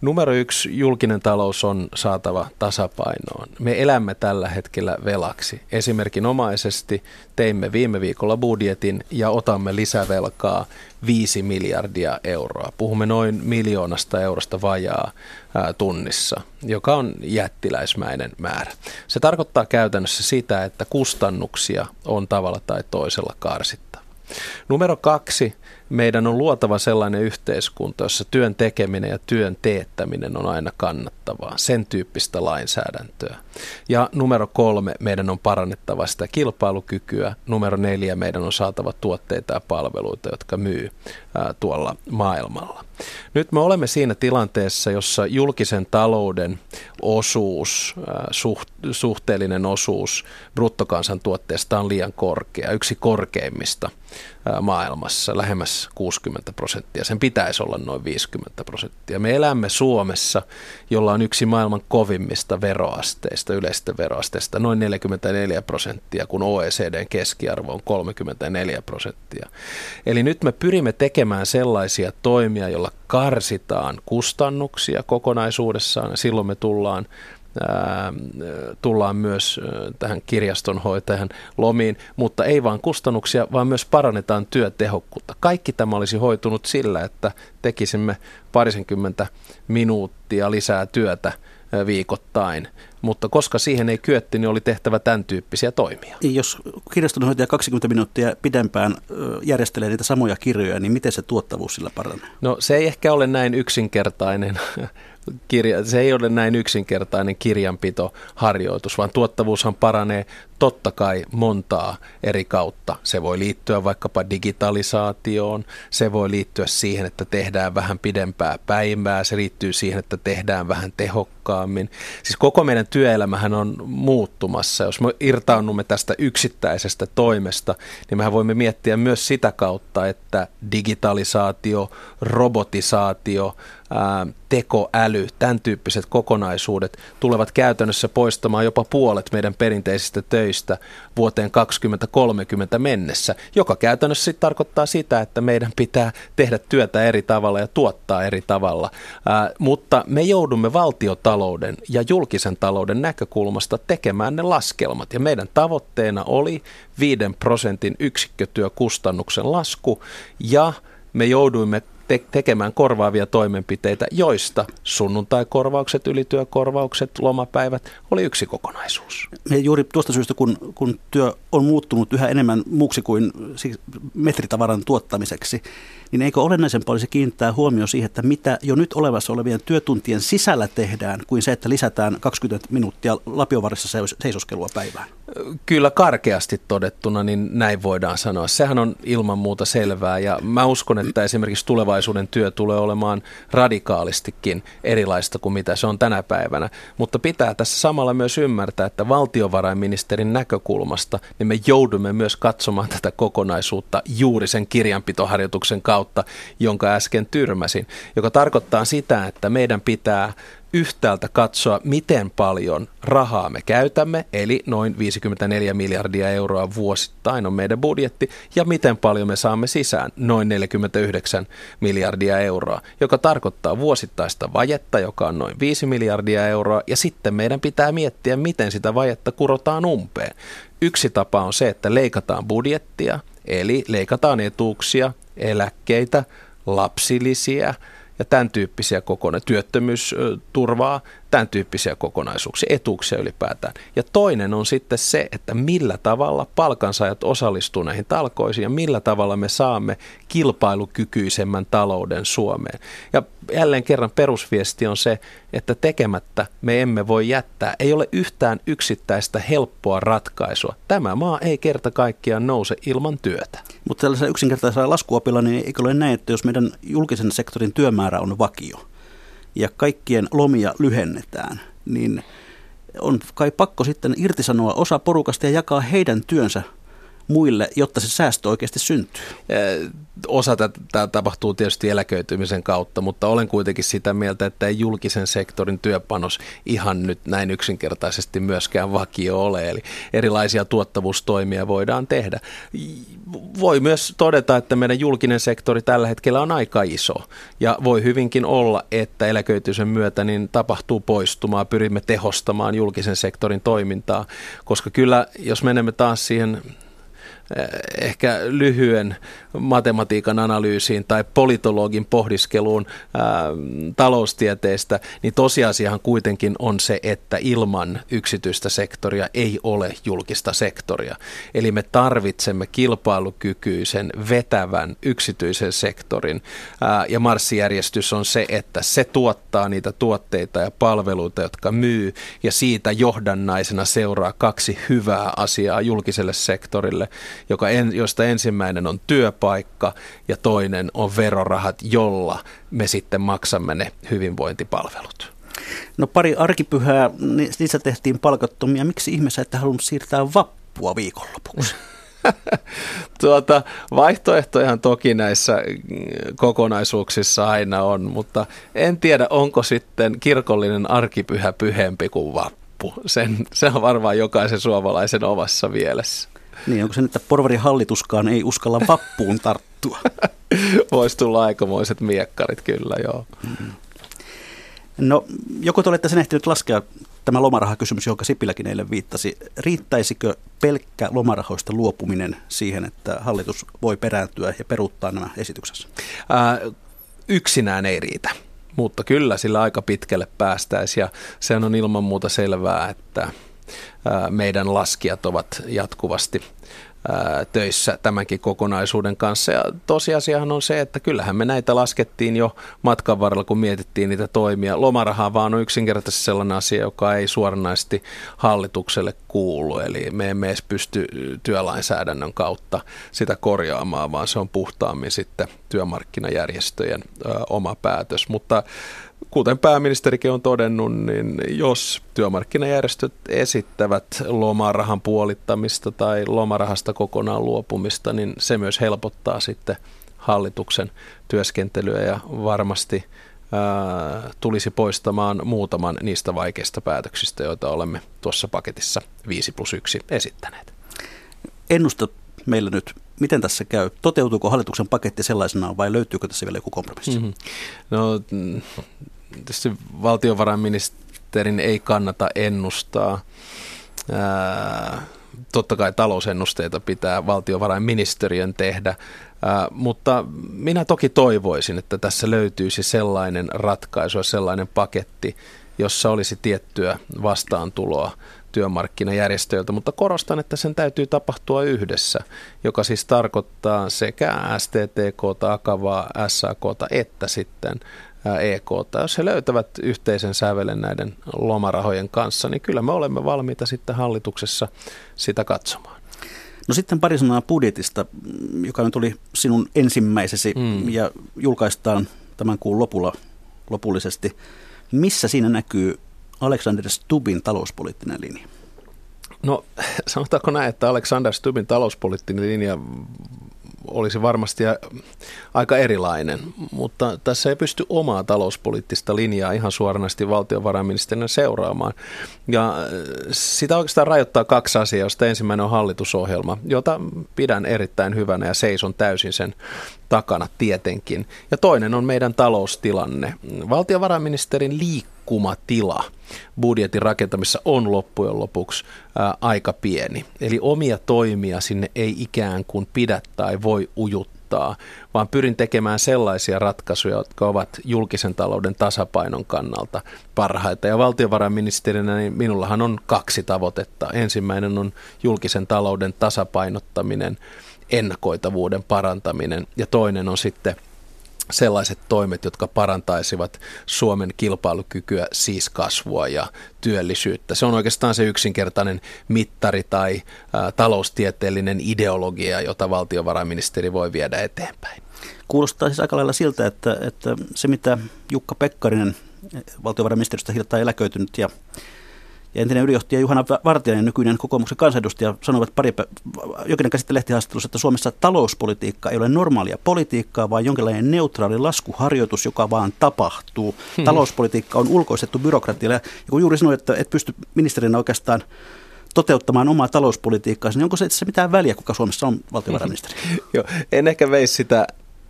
Numero yksi, julkinen talous on saatava tasapainoon. Me elämme tällä hetkellä velaksi. Esimerkinomaisesti teimme viime viikolla budjetin ja otamme lisävelkaa 5 miljardia euroa. Puhumme noin miljoonasta eurosta vajaa tunnissa, joka on jättiläismäinen määrä. Se tarkoittaa käytännössä sitä, että kustannuksia on tavalla tai toisella karsittava. Numero kaksi, meidän on luotava sellainen yhteiskunta, jossa työn tekeminen ja työn teettäminen on aina kannattavaa, sen tyyppistä lainsäädäntöä. Ja numero kolme, meidän on parannettava sitä kilpailukykyä. Numero neljä, meidän on saatava tuotteita ja palveluita, jotka myy ää, tuolla maailmalla. Nyt me olemme siinä tilanteessa, jossa julkisen talouden osuus, suht, suhteellinen osuus bruttokansantuotteesta on liian korkea, yksi korkeimmista maailmassa, lähemmäs 60 prosenttia. Sen pitäisi olla noin 50 prosenttia. Me elämme Suomessa, jolla on yksi maailman kovimmista veroasteista, yleistä veroasteista, noin 44 prosenttia, kun OECDn keskiarvo on 34 prosenttia. Eli nyt me pyrimme tekemään sellaisia toimia, joilla karsitaan kustannuksia kokonaisuudessaan. Silloin me tullaan tullaan myös tähän kirjastonhoitajan lomiin, mutta ei vain kustannuksia, vaan myös parannetaan työtehokkuutta. Kaikki tämä olisi hoitunut sillä, että tekisimme parisenkymmentä minuuttia lisää työtä viikoittain, mutta koska siihen ei kyetty, niin oli tehtävä tämän tyyppisiä toimia. Jos kirjastonhoitaja 20 minuuttia pidempään järjestelee niitä samoja kirjoja, niin miten se tuottavuus sillä paranee? No se ei ehkä ole näin yksinkertainen kirja, se ei ole näin yksinkertainen kirjanpitoharjoitus, vaan tuottavuushan paranee totta kai montaa eri kautta. Se voi liittyä vaikkapa digitalisaatioon, se voi liittyä siihen, että tehdään vähän pidempää päivää, se liittyy siihen, että tehdään vähän tehokkaammin. Siis koko meidän työelämähän on muuttumassa. Jos me irtaannumme tästä yksittäisestä toimesta, niin mehän voimme miettiä myös sitä kautta, että digitalisaatio, robotisaatio, tekoäly, tämän tyyppiset kokonaisuudet tulevat käytännössä poistamaan jopa puolet meidän perinteisistä töistä vuoteen 2030 mennessä, joka käytännössä sit tarkoittaa sitä, että meidän pitää tehdä työtä eri tavalla ja tuottaa eri tavalla. Ää, mutta me joudumme valtiotalouden ja julkisen talouden näkökulmasta tekemään ne laskelmat ja meidän tavoitteena oli 5 prosentin yksikkötyökustannuksen lasku ja me jouduimme te- tekemään korvaavia toimenpiteitä, joista sunnuntaikorvaukset, ylityökorvaukset, lomapäivät oli yksi kokonaisuus. Ja juuri tuosta syystä, kun, kun työ on muuttunut yhä enemmän muuksi kuin siis metritavaran tuottamiseksi, niin eikö olennaisempaa olisi kiinnittää huomio siihen, että mitä jo nyt olevassa olevien työtuntien sisällä tehdään, kuin se, että lisätään 20 minuuttia lapiovarissa seisoskelua päivään? Kyllä karkeasti todettuna, niin näin voidaan sanoa. Sehän on ilman muuta selvää ja mä uskon, että esimerkiksi tulevaisuuden työ tulee olemaan radikaalistikin erilaista kuin mitä se on tänä päivänä. Mutta pitää tässä samalla myös ymmärtää, että valtiovarainministerin näkökulmasta niin me joudumme myös katsomaan tätä kokonaisuutta juuri sen kirjanpitoharjoituksen kautta, jonka äsken tyrmäsin, joka tarkoittaa sitä, että meidän pitää yhtäältä katsoa, miten paljon rahaa me käytämme, eli noin 54 miljardia euroa vuosittain on meidän budjetti, ja miten paljon me saamme sisään, noin 49 miljardia euroa, joka tarkoittaa vuosittaista vajetta, joka on noin 5 miljardia euroa, ja sitten meidän pitää miettiä, miten sitä vajetta kurotaan umpeen. Yksi tapa on se, että leikataan budjettia, eli leikataan etuuksia, eläkkeitä, lapsilisiä, ja tämän tyyppisiä kokonaisuuksia, työttömyysturvaa, tämän tyyppisiä kokonaisuuksia, etuuksia ylipäätään. Ja toinen on sitten se, että millä tavalla palkansaajat osallistuu näihin talkoisiin ja millä tavalla me saamme kilpailukykyisemmän talouden Suomeen. Ja jälleen kerran perusviesti on se, että tekemättä me emme voi jättää. Ei ole yhtään yksittäistä helppoa ratkaisua. Tämä maa ei kerta kaikkiaan nouse ilman työtä. Mutta tällaisella yksinkertaisella laskuopilla, niin eikö ole näin, että jos meidän julkisen sektorin työmäärä on vakio ja kaikkien lomia lyhennetään, niin on kai pakko sitten irtisanoa osa porukasta ja jakaa heidän työnsä muille, jotta se säästö oikeasti syntyy? Osa tätä tapahtuu tietysti eläköitymisen kautta, mutta olen kuitenkin sitä mieltä, että ei julkisen sektorin työpanos ihan nyt näin yksinkertaisesti myöskään vakio ole. Eli erilaisia tuottavuustoimia voidaan tehdä. Voi myös todeta, että meidän julkinen sektori tällä hetkellä on aika iso. Ja voi hyvinkin olla, että eläköitymisen myötä niin tapahtuu poistumaa, pyrimme tehostamaan julkisen sektorin toimintaa. Koska kyllä, jos menemme taas siihen ehkä lyhyen matematiikan analyysiin tai politologin pohdiskeluun ää, taloustieteestä, niin tosiasiahan kuitenkin on se, että ilman yksityistä sektoria ei ole julkista sektoria. Eli me tarvitsemme kilpailukykyisen, vetävän yksityisen sektorin. Ää, ja marssijärjestys on se, että se tuottaa niitä tuotteita ja palveluita, jotka myy, ja siitä johdannaisena seuraa kaksi hyvää asiaa julkiselle sektorille, joka en, josta ensimmäinen on työpaikka ja toinen on verorahat, jolla me sitten maksamme ne hyvinvointipalvelut. No pari arkipyhää, niissä tehtiin palkattomia. Miksi ihmeessä ette halunnut siirtää vappua viikonlopuksi? tuota, vaihtoehtojahan toki näissä kokonaisuuksissa aina on, mutta en tiedä, onko sitten kirkollinen arkipyhä pyhempi kuin vappu. Sen, se on varmaan jokaisen suomalaisen omassa mielessä. Niin, onko se nyt, että porvarin hallituskaan ei uskalla vappuun tarttua? Voisi tulla aikamoiset miekkarit, kyllä joo. Mm. No, joko te olette sen ehtinyt laskea tämä lomarahakysymys, johon Sipiläkin eilen viittasi. Riittäisikö pelkkä lomarahoista luopuminen siihen, että hallitus voi perääntyä ja peruuttaa nämä esityksessä? Ää, yksinään ei riitä mutta kyllä sillä aika pitkälle päästäisiin ja se on ilman muuta selvää, että meidän laskijat ovat jatkuvasti töissä tämänkin kokonaisuuden kanssa. Ja tosiasiahan on se, että kyllähän me näitä laskettiin jo matkan varrella, kun mietittiin niitä toimia. Lomaraha vaan on yksinkertaisesti sellainen asia, joka ei suoranaisesti hallitukselle kuulu. Eli me emme edes pysty työlainsäädännön kautta sitä korjaamaan, vaan se on puhtaammin sitten työmarkkinajärjestöjen oma päätös. Mutta kuten pääministerikin on todennut, niin jos työmarkkinajärjestöt esittävät lomarahan puolittamista tai lomarahasta kokonaan luopumista, niin se myös helpottaa sitten hallituksen työskentelyä ja varmasti ää, tulisi poistamaan muutaman niistä vaikeista päätöksistä, joita olemme tuossa paketissa 5 plus 1 esittäneet. Ennustat meillä nyt, miten tässä käy? Toteutuuko hallituksen paketti sellaisenaan vai löytyykö tässä vielä joku kompromissi? Mm-hmm. No tietysti valtiovarainministerin ei kannata ennustaa. Ää, totta kai talousennusteita pitää valtiovarainministeriön tehdä, ää, mutta minä toki toivoisin, että tässä löytyisi sellainen ratkaisu ja sellainen paketti, jossa olisi tiettyä vastaantuloa työmarkkinajärjestöiltä, mutta korostan, että sen täytyy tapahtua yhdessä, joka siis tarkoittaa sekä STTK, Akavaa, SAK että sitten EK. Jos he löytävät yhteisen sävelen näiden lomarahojen kanssa, niin kyllä me olemme valmiita sitten hallituksessa sitä katsomaan. No sitten pari sanaa budjetista, joka nyt oli sinun ensimmäisesi mm. ja julkaistaan tämän kuun lopulla lopullisesti. Missä siinä näkyy Alexander Stubin talouspoliittinen linja? No sanotaanko näin, että Alexander Stubin talouspoliittinen linja olisi varmasti aika erilainen, mutta tässä ei pysty omaa talouspoliittista linjaa ihan suoranaisesti valtiovarainministerinä seuraamaan. Ja äh, sitä oikeastaan rajoittaa kaksi asiaa, josta ensimmäinen on hallitusohjelma, jota pidän erittäin hyvänä ja seison täysin sen takana tietenkin. Ja toinen on meidän taloustilanne. Valtiovarainministerin liikkumatila budjetin rakentamissa on loppujen lopuksi aika pieni. Eli omia toimia sinne ei ikään kuin pidä tai voi ujuttaa, vaan pyrin tekemään sellaisia ratkaisuja, jotka ovat julkisen talouden tasapainon kannalta parhaita. Ja valtiovarainministerinä niin minullahan on kaksi tavoitetta. Ensimmäinen on julkisen talouden tasapainottaminen, ennakoitavuuden parantaminen ja toinen on sitten sellaiset toimet, jotka parantaisivat Suomen kilpailukykyä, siis kasvua ja työllisyyttä. Se on oikeastaan se yksinkertainen mittari tai ä, taloustieteellinen ideologia, jota valtiovarainministeri voi viedä eteenpäin. Kuulostaa siis aika lailla siltä, että, että se mitä Jukka Pekkarinen valtiovarainministeriöstä hiljattain eläköitynyt ja ja entinen ylijohtaja Juhana Vartijainen, nykyinen kokoomuksen kansanedustaja, sanoivat pari jokin käsitte lehtihaastattelussa, että Suomessa talouspolitiikka ei ole normaalia politiikkaa, vaan jonkinlainen neutraali laskuharjoitus, joka vaan tapahtuu. Hmm. Talouspolitiikka on ulkoistettu byrokratialle. Ja kun juuri sanoin, että et pysty ministerinä oikeastaan toteuttamaan omaa talouspolitiikkaa, niin onko se itse mitään väliä, kuka Suomessa on valtiovarainministeri? Joo, en ehkä veisi sitä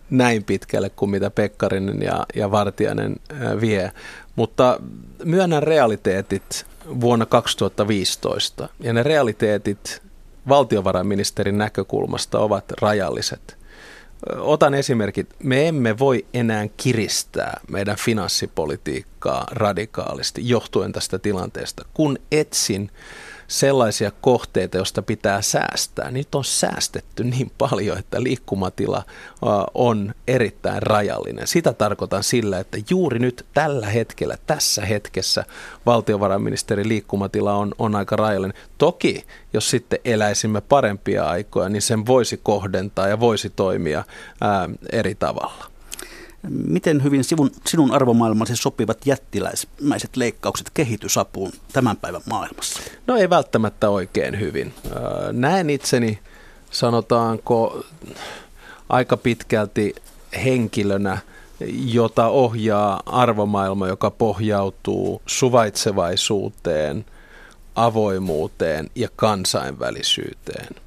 näin pitkälle kuin mitä Pekkarinen ja, ja Vartiainen vie, mutta myönnän realiteetit vuonna 2015. Ja ne realiteetit valtiovarainministerin näkökulmasta ovat rajalliset. Otan esimerkit. Me emme voi enää kiristää meidän finanssipolitiikkaa radikaalisti johtuen tästä tilanteesta. Kun etsin sellaisia kohteita, joista pitää säästää. Nyt on säästetty niin paljon, että liikkumatila on erittäin rajallinen. Sitä tarkoitan sillä, että juuri nyt tällä hetkellä, tässä hetkessä valtiovarainministerin liikkumatila on, on aika rajallinen. Toki, jos sitten eläisimme parempia aikoja, niin sen voisi kohdentaa ja voisi toimia ää, eri tavalla. Miten hyvin sinun, sinun arvomaailmasi sopivat jättiläismäiset leikkaukset kehitysapuun tämän päivän maailmassa? No ei välttämättä oikein hyvin. Näen itseni, sanotaanko, aika pitkälti henkilönä, jota ohjaa arvomaailma, joka pohjautuu suvaitsevaisuuteen, avoimuuteen ja kansainvälisyyteen –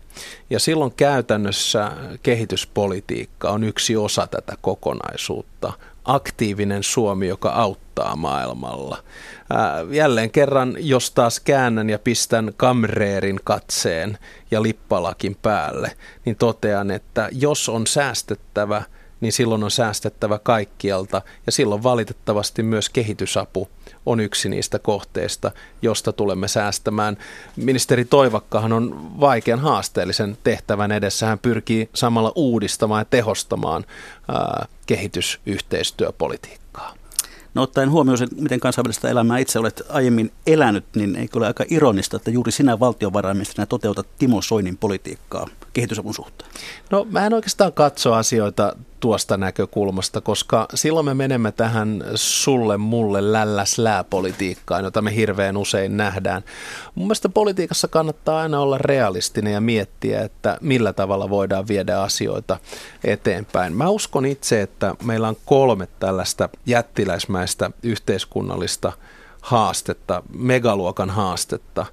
ja silloin käytännössä kehityspolitiikka on yksi osa tätä kokonaisuutta. Aktiivinen Suomi, joka auttaa maailmalla. Ää, jälleen kerran, jos taas käännän ja pistän kamreerin katseen ja lippalakin päälle, niin totean, että jos on säästettävä, niin silloin on säästettävä kaikkialta ja silloin valitettavasti myös kehitysapu on yksi niistä kohteista, josta tulemme säästämään. Ministeri Toivakkahan on vaikean haasteellisen tehtävän edessä. Hän pyrkii samalla uudistamaan ja tehostamaan ää, kehitysyhteistyöpolitiikkaa. No ottaen huomioon sen, miten kansainvälistä elämää itse olet aiemmin elänyt, niin eikö ole aika ironista, että juuri sinä valtiovarainministerinä toteutat Timo Soinin politiikkaa kehitysavun suhteen? No mä en oikeastaan katso asioita tuosta näkökulmasta, koska silloin me menemme tähän sulle, mulle, lälläs, lää-politiikkaan, jota me hirveän usein nähdään. Mun mielestä politiikassa kannattaa aina olla realistinen ja miettiä, että millä tavalla voidaan viedä asioita eteenpäin. Mä uskon itse, että meillä on kolme tällaista jättiläismäistä yhteiskunnallista haastetta, megaluokan haastetta,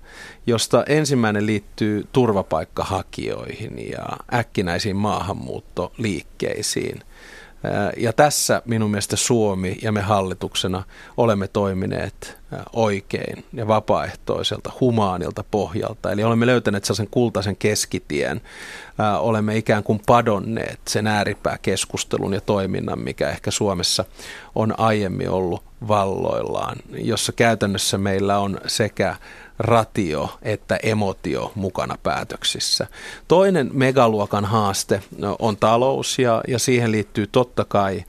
josta ensimmäinen liittyy turvapaikkahakijoihin ja äkkinäisiin maahanmuuttoliikkeisiin. Ja tässä minun mielestä Suomi ja me hallituksena olemme toimineet oikein ja vapaaehtoiselta, humaanilta pohjalta. Eli olemme löytäneet sellaisen kultaisen keskitien, olemme ikään kuin padonneet sen ääripääkeskustelun ja toiminnan, mikä ehkä Suomessa on aiemmin ollut valloillaan, jossa käytännössä meillä on sekä ratio että emotio mukana päätöksissä. Toinen megaluokan haaste no, on talous ja, ja siihen liittyy totta kai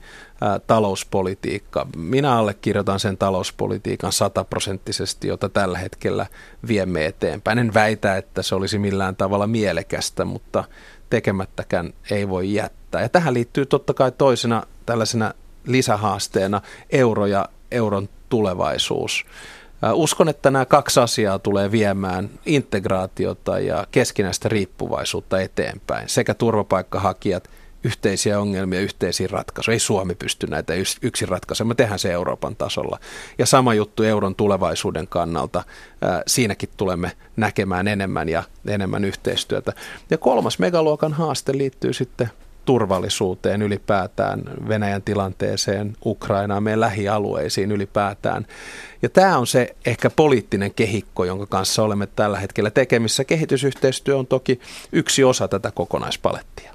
talouspolitiikka. Minä allekirjoitan sen talouspolitiikan sataprosenttisesti, jota tällä hetkellä viemme eteenpäin. En väitä, että se olisi millään tavalla mielekästä, mutta tekemättäkään ei voi jättää. Ja tähän liittyy totta kai toisena tällaisena lisähaasteena euro ja euron tulevaisuus. Uskon, että nämä kaksi asiaa tulee viemään integraatiota ja keskinäistä riippuvaisuutta eteenpäin. Sekä turvapaikkahakijat, yhteisiä ongelmia, yhteisiä ratkaisuja. Ei Suomi pysty näitä yksin ratkaisemaan, me tehdään se Euroopan tasolla. Ja sama juttu euron tulevaisuuden kannalta. Siinäkin tulemme näkemään enemmän ja enemmän yhteistyötä. Ja kolmas megaluokan haaste liittyy sitten turvallisuuteen ylipäätään, Venäjän tilanteeseen, Ukrainaan, meidän lähialueisiin ylipäätään. Ja tämä on se ehkä poliittinen kehikko, jonka kanssa olemme tällä hetkellä tekemissä. Kehitysyhteistyö on toki yksi osa tätä kokonaispalettia.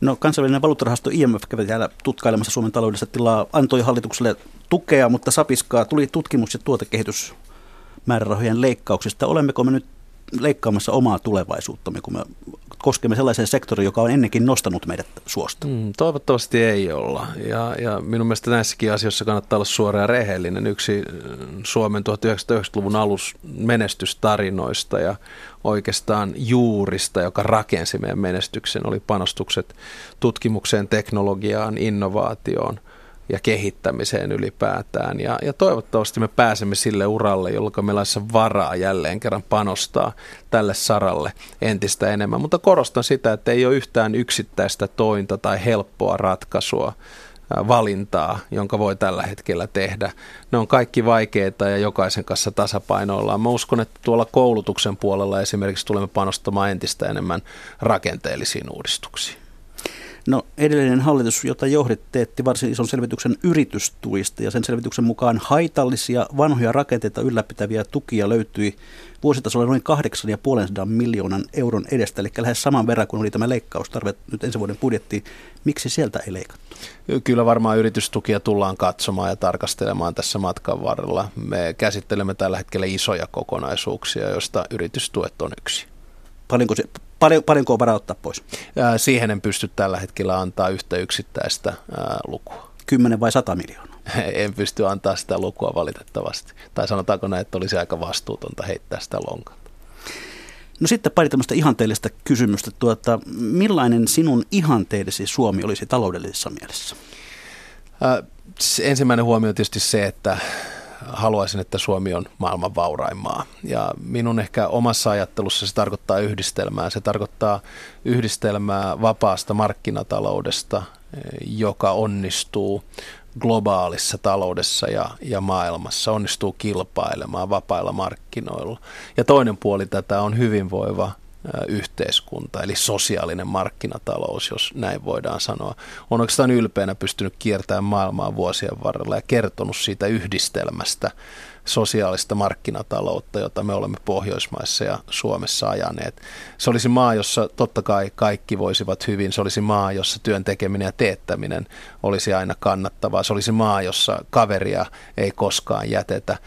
No kansainvälinen valuuttarahasto IMF kävi täällä tutkailemassa Suomen taloudessa tilaa, antoi hallitukselle tukea, mutta sapiskaa tuli tutkimus- ja tuotekehitysmäärärahojen leikkauksista. Olemmeko me nyt leikkaamassa omaa tulevaisuuttamme, kun me koskemme sellaiseen sektoriin, joka on ennenkin nostanut meidät suosta? Mm, toivottavasti ei olla. Ja, ja minun mielestä näissäkin asioissa kannattaa olla suora ja rehellinen. Yksi mm, Suomen 1990-luvun alus menestystarinoista ja oikeastaan juurista, joka rakensi meidän menestyksen, oli panostukset tutkimukseen, teknologiaan, innovaatioon – ja kehittämiseen ylipäätään. Ja, ja toivottavasti me pääsemme sille uralle, jolloin meillä olisi varaa jälleen kerran panostaa tälle saralle entistä enemmän. Mutta korostan sitä, että ei ole yhtään yksittäistä tointa tai helppoa ratkaisua valintaa, jonka voi tällä hetkellä tehdä. Ne on kaikki vaikeita ja jokaisen kanssa tasapainoillaan. Mä uskon, että tuolla koulutuksen puolella esimerkiksi tulemme panostamaan entistä enemmän rakenteellisiin uudistuksiin. No edellinen hallitus, jota johdit, teetti varsin ison selvityksen yritystuista ja sen selvityksen mukaan haitallisia vanhoja rakenteita ylläpitäviä tukia löytyi vuositasolla noin 8,5 miljoonan euron edestä, eli lähes saman verran kuin oli tämä leikkaustarve nyt ensi vuoden budjettiin. Miksi sieltä ei leikattu? Kyllä varmaan yritystukia tullaan katsomaan ja tarkastelemaan tässä matkan varrella. Me käsittelemme tällä hetkellä isoja kokonaisuuksia, joista yritystuet on yksi. Paljonko, se, paljon, paljonko on varaa ottaa pois? Siihen en pysty tällä hetkellä antaa yhtä yksittäistä ää, lukua. 10 vai 100 miljoonaa? En pysty antaa sitä lukua valitettavasti. Tai sanotaanko näin, että olisi aika vastuutonta heittää sitä lonkalta. No sitten pari tämmöistä ihanteellista kysymystä. Tuota, millainen sinun ihanteellesi Suomi olisi taloudellisessa mielessä? Äh, ensimmäinen huomio on tietysti se, että haluaisin, että Suomi on maailman vaurain maa. Ja minun ehkä omassa ajattelussa se tarkoittaa yhdistelmää. Se tarkoittaa yhdistelmää vapaasta markkinataloudesta, joka onnistuu globaalissa taloudessa ja, ja maailmassa, onnistuu kilpailemaan vapailla markkinoilla. Ja toinen puoli tätä on hyvinvoiva yhteiskunta, eli sosiaalinen markkinatalous, jos näin voidaan sanoa. On oikeastaan ylpeänä pystynyt kiertämään maailmaa vuosien varrella ja kertonut siitä yhdistelmästä sosiaalista markkinataloutta, jota me olemme Pohjoismaissa ja Suomessa ajaneet. Se olisi maa, jossa totta kai kaikki voisivat hyvin. Se olisi maa, jossa työn tekeminen ja teettäminen olisi aina kannattavaa. Se olisi maa, jossa kaveria ei koskaan jätetä.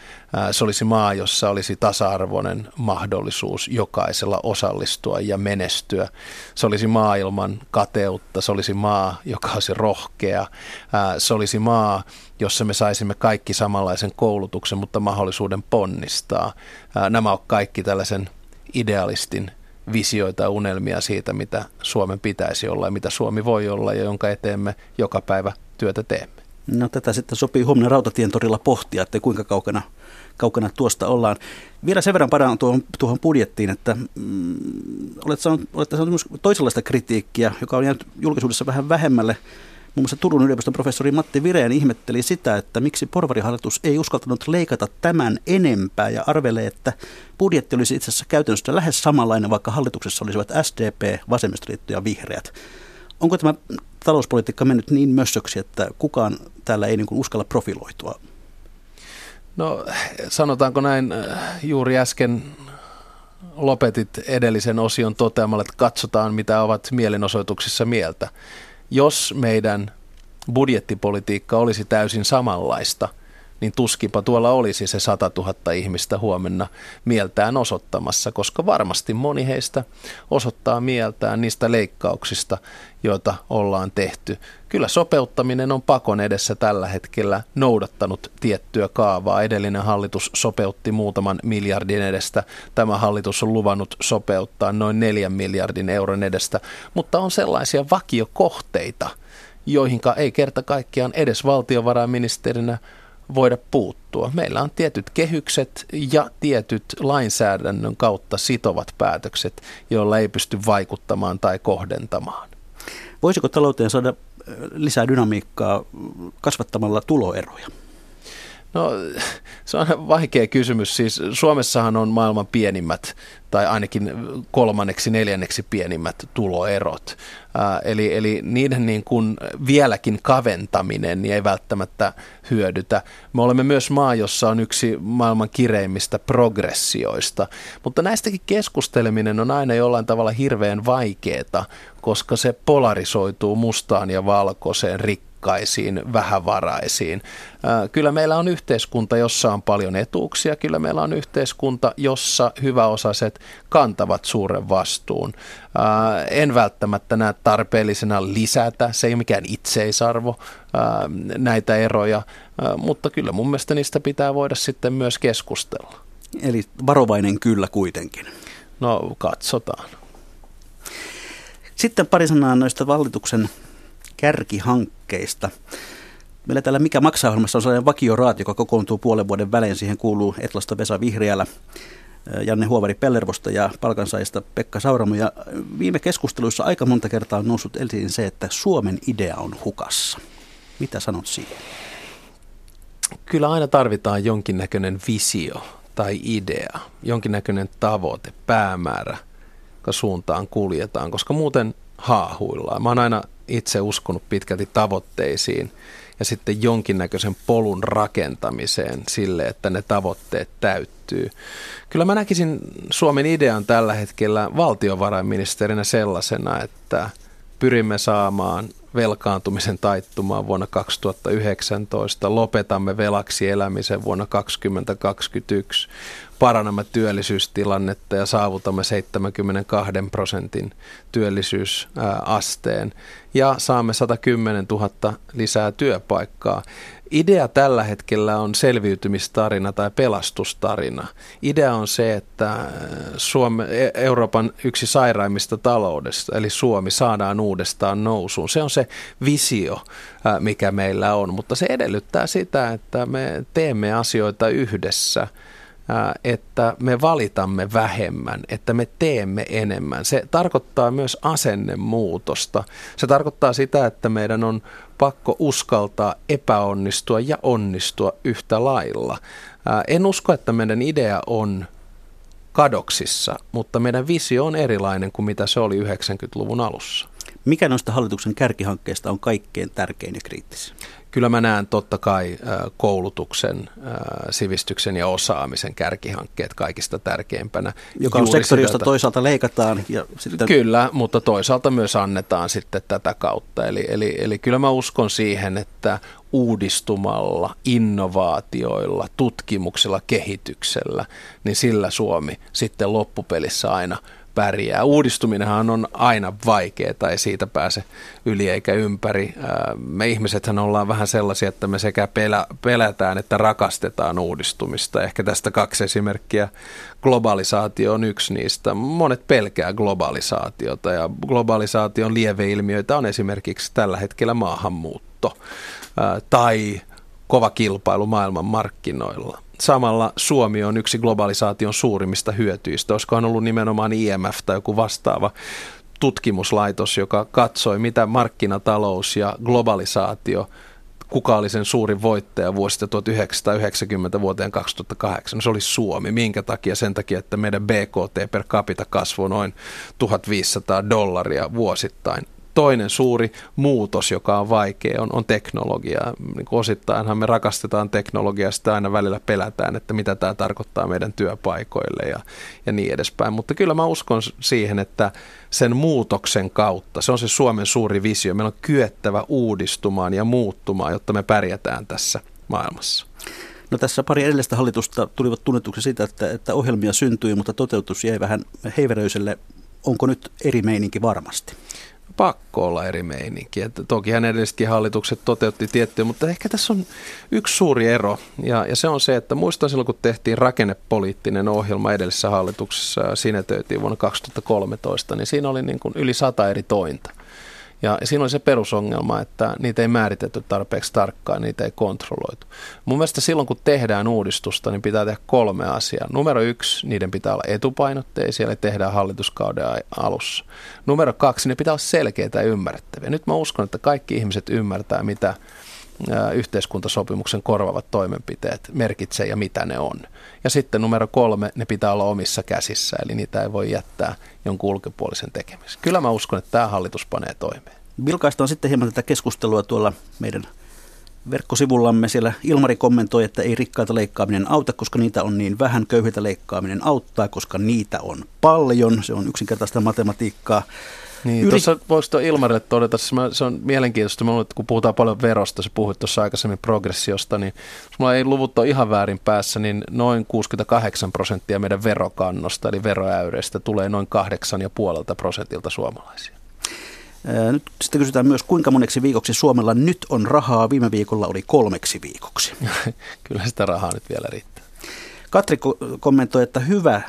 Se olisi maa, jossa olisi tasa-arvoinen mahdollisuus jokaisella osallistua ja menestyä. Se olisi maa ilman kateutta. Se olisi maa, joka olisi rohkea. Se olisi maa, jossa me saisimme kaikki samanlaisen koulutuksen, mutta mahdollisuuden ponnistaa. Nämä ovat kaikki tällaisen idealistin visioita ja unelmia siitä, mitä Suomen pitäisi olla ja mitä Suomi voi olla ja jonka eteemme joka päivä työtä teemme. No tätä sitten sopii huomenna Rautatientorilla pohtia, että kuinka kaukana, kaukana tuosta ollaan. Vielä sen verran paran tuohon, tuohon budjettiin, että mm, olet saanut, olet saanut myös toisenlaista kritiikkiä, joka on jäänyt julkisuudessa vähän vähemmälle. Muun muassa Turun yliopiston professori Matti Vireen ihmetteli sitä, että miksi porvarihallitus ei uskaltanut leikata tämän enempää ja arvelee, että budjetti olisi itse asiassa käytännössä lähes samanlainen, vaikka hallituksessa olisivat SDP, Vasemmistoliitto ja Vihreät. Onko tämä talouspolitiikka mennyt niin mössöksi, että kukaan täällä ei niin kuin uskalla profiloitua? No sanotaanko näin, juuri äsken lopetit edellisen osion toteamalla, että katsotaan mitä ovat mielenosoituksissa mieltä jos meidän budjettipolitiikka olisi täysin samanlaista, niin tuskipa tuolla olisi se 100 000 ihmistä huomenna mieltään osoittamassa, koska varmasti moni heistä osoittaa mieltään niistä leikkauksista, joita ollaan tehty. Kyllä sopeuttaminen on pakon edessä tällä hetkellä noudattanut tiettyä kaavaa. Edellinen hallitus sopeutti muutaman miljardin edestä. Tämä hallitus on luvannut sopeuttaa noin neljän miljardin euron edestä, mutta on sellaisia vakiokohteita, joihinka ei kerta kaikkiaan edes valtiovarainministerinä voida puuttua. Meillä on tietyt kehykset ja tietyt lainsäädännön kautta sitovat päätökset, joilla ei pysty vaikuttamaan tai kohdentamaan. Voisiko talouteen saada lisää dynamiikkaa kasvattamalla tuloeroja? No se on vaikea kysymys. Siis Suomessahan on maailman pienimmät tai ainakin kolmanneksi, neljänneksi pienimmät tuloerot. Ää, eli, eli niiden niin kuin vieläkin kaventaminen niin ei välttämättä hyödytä. Me olemme myös maa, jossa on yksi maailman kireimmistä progressioista, mutta näistäkin keskusteleminen on aina jollain tavalla hirveän vaikeaa, koska se polarisoituu mustaan ja valkoiseen, rik rikkaisiin, vähävaraisiin. Kyllä meillä on yhteiskunta, jossa on paljon etuuksia. Kyllä meillä on yhteiskunta, jossa hyväosaiset kantavat suuren vastuun. En välttämättä näe tarpeellisena lisätä, se ei ole mikään itseisarvo näitä eroja, mutta kyllä mun mielestä niistä pitää voida sitten myös keskustella. Eli varovainen kyllä kuitenkin. No katsotaan. Sitten pari sanaa noista valituksen kärkihankkeista. Meillä täällä Mikä maksaa ohjelmassa on sellainen vakioraat, joka kokoontuu puolen vuoden välein. Siihen kuuluu Etlasta Vesa Vihriälä, Janne Huovari Pellervosta ja palkansaajista Pekka Sauramo. Ja viime keskusteluissa aika monta kertaa on noussut esiin se, että Suomen idea on hukassa. Mitä sanot siihen? Kyllä aina tarvitaan jonkinnäköinen visio tai idea, jonkinnäköinen tavoite, päämäärä, joka suuntaan kuljetaan, koska muuten haahuillaan. Mä oon aina itse uskonut pitkälti tavoitteisiin ja sitten jonkinnäköisen polun rakentamiseen sille, että ne tavoitteet täyttyy. Kyllä mä näkisin Suomen idean tällä hetkellä valtiovarainministerinä sellaisena, että pyrimme saamaan velkaantumisen taittumaan vuonna 2019, lopetamme velaksi elämisen vuonna 2021, parannamme työllisyystilannetta ja saavutamme 72 prosentin työllisyysasteen ja saamme 110 000 lisää työpaikkaa. Idea tällä hetkellä on selviytymistarina tai pelastustarina. Idea on se, että Suome, e, Euroopan yksi sairaimmista taloudesta, eli Suomi, saadaan uudestaan nousuun. Se on se visio, mikä meillä on, mutta se edellyttää sitä, että me teemme asioita yhdessä – että me valitamme vähemmän, että me teemme enemmän. Se tarkoittaa myös asennemuutosta. Se tarkoittaa sitä, että meidän on pakko uskaltaa epäonnistua ja onnistua yhtä lailla. En usko, että meidän idea on kadoksissa, mutta meidän visio on erilainen kuin mitä se oli 90-luvun alussa. Mikä noista hallituksen kärkihankkeista on kaikkein tärkein ja kriittisin? Kyllä mä näen totta kai koulutuksen, sivistyksen ja osaamisen kärkihankkeet kaikista tärkeimpänä. Joka on sektori, josta toisaalta leikataan. Ja sitten... Kyllä, mutta toisaalta myös annetaan sitten tätä kautta. Eli, eli, eli kyllä mä uskon siihen, että uudistumalla, innovaatioilla, tutkimuksella, kehityksellä, niin sillä Suomi sitten loppupelissä aina – pärjää. Uudistuminenhan on aina vaikeaa, tai siitä pääse yli eikä ympäri. Me ihmisethän ollaan vähän sellaisia, että me sekä pelä, pelätään että rakastetaan uudistumista. Ehkä tästä kaksi esimerkkiä. Globalisaatio on yksi niistä. Monet pelkää globalisaatiota ja globalisaation lieveilmiöitä on esimerkiksi tällä hetkellä maahanmuutto tai kova kilpailu maailman markkinoilla samalla Suomi on yksi globalisaation suurimmista hyötyistä. Olisikohan ollut nimenomaan IMF tai joku vastaava tutkimuslaitos, joka katsoi, mitä markkinatalous ja globalisaatio, kuka oli sen suurin voittaja vuosista 1990 vuoteen 2008. No se oli Suomi. Minkä takia? Sen takia, että meidän BKT per capita kasvoi noin 1500 dollaria vuosittain toinen suuri muutos, joka on vaikea, on, on teknologia. Niin osittainhan me rakastetaan teknologiaa, sitä aina välillä pelätään, että mitä tämä tarkoittaa meidän työpaikoille ja, ja niin edespäin. Mutta kyllä mä uskon siihen, että sen muutoksen kautta, se on se Suomen suuri visio, meillä on kyettävä uudistumaan ja muuttumaan, jotta me pärjätään tässä maailmassa. No tässä pari edellistä hallitusta tulivat tunnetuksi siitä, että, että ohjelmia syntyi, mutta toteutus jäi vähän heiveröiselle. Onko nyt eri meininki varmasti? Pakko olla eri meininki. Että tokihan edellisetkin hallitukset toteutti tiettyjä, mutta ehkä tässä on yksi suuri ero. Ja, ja se on se, että muistan silloin, kun tehtiin rakennepoliittinen ohjelma edellisessä hallituksessa sinetöitiin vuonna 2013, niin siinä oli niin kuin yli sata eri tointa. Ja siinä oli se perusongelma, että niitä ei määritetty tarpeeksi tarkkaan, niitä ei kontrolloitu. Mun mielestä silloin, kun tehdään uudistusta, niin pitää tehdä kolme asiaa. Numero yksi, niiden pitää olla etupainotteisia, eli tehdään hallituskauden alussa. Numero kaksi, ne pitää olla selkeitä ja ymmärrettäviä. Nyt mä uskon, että kaikki ihmiset ymmärtää, mitä yhteiskuntasopimuksen korvaavat toimenpiteet merkitsee ja mitä ne on. Ja sitten numero kolme, ne pitää olla omissa käsissä, eli niitä ei voi jättää jonkun ulkopuolisen tekemiseen. Kyllä mä uskon, että tämä hallitus panee toimeen. Vilkaistaan sitten hieman tätä keskustelua tuolla meidän verkkosivullamme. Siellä Ilmari kommentoi, että ei rikkaita leikkaaminen auta, koska niitä on niin vähän. Köyhiltä leikkaaminen auttaa, koska niitä on paljon. Se on yksinkertaista matematiikkaa. Niin, Yri... tuossa voisi tuo Ilmarille todeta, se on mielenkiintoista, kun puhutaan paljon verosta, se puhuit tuossa aikaisemmin progressiosta, niin jos mulla ei luvut ole ihan väärin päässä, niin noin 68 prosenttia meidän verokannosta, eli veroäyreistä, tulee noin 8,5 prosentilta suomalaisia. Nyt sitten kysytään myös, kuinka moneksi viikoksi Suomella nyt on rahaa. Viime viikolla oli kolmeksi viikoksi. Kyllä sitä rahaa nyt vielä riittää. Katri kommentoi, että hyvä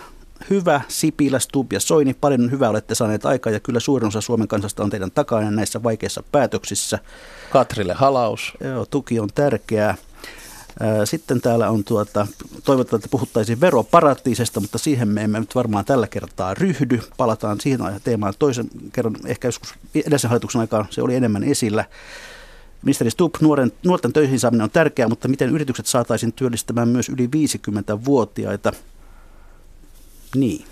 hyvä, Sipilä, Stub ja Soini, paljon hyvää olette saaneet aikaa ja kyllä suurin osa Suomen kansasta on teidän takana näissä vaikeissa päätöksissä. Katrille halaus. Joo, tuki on tärkeää. Sitten täällä on tuota, toivottavasti, että puhuttaisiin veroparatiisesta, mutta siihen me emme nyt varmaan tällä kertaa ryhdy. Palataan siihen teemaan toisen kerran, ehkä joskus edellisen hallituksen aikaan se oli enemmän esillä. Ministeri Stubb, nuoren, nuorten töihin saaminen on tärkeää, mutta miten yritykset saataisiin työllistämään myös yli 50-vuotiaita? Niin.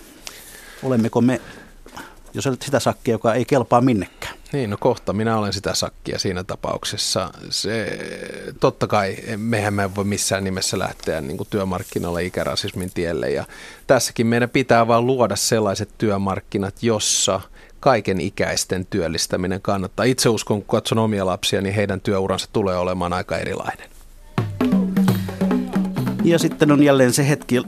Olemmeko me jos olet sitä sakkia, joka ei kelpaa minnekään. Niin, no kohta minä olen sitä sakkia siinä tapauksessa. Se, totta kai, mehän me voi missään nimessä lähteä niin kuin työmarkkinoille ikärasismin tielle. Ja tässäkin meidän pitää vaan luoda sellaiset työmarkkinat, jossa kaiken ikäisten työllistäminen kannattaa. Itse uskon, kun katson omia lapsia, niin heidän työuransa tulee olemaan aika erilainen. Ja sitten on jälleen se hetki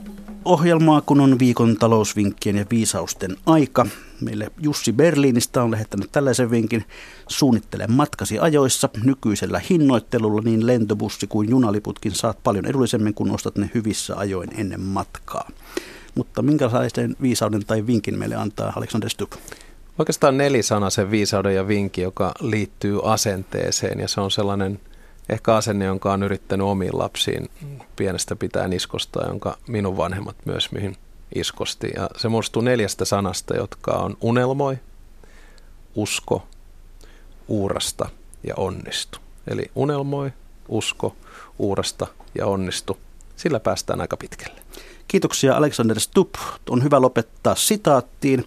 ohjelmaa, kun on viikon talousvinkkien ja viisausten aika. Meille Jussi Berliinistä on lähettänyt tällaisen vinkin. Suunnittele matkasi ajoissa. Nykyisellä hinnoittelulla niin lentobussi kuin junaliputkin saat paljon edullisemmin, kun ostat ne hyvissä ajoin ennen matkaa. Mutta minkälaisen viisauden tai vinkin meille antaa Alexander Stubb? Oikeastaan nelisanaisen viisauden ja vinkin, joka liittyy asenteeseen ja se on sellainen ehkä asenne, jonka on yrittänyt omiin lapsiin pienestä pitäen iskostaa, jonka minun vanhemmat myös mihin iskosti. Ja se muodostuu neljästä sanasta, jotka on unelmoi, usko, uurasta ja onnistu. Eli unelmoi, usko, uurasta ja onnistu. Sillä päästään aika pitkälle. Kiitoksia Alexander Stubb. On hyvä lopettaa sitaattiin.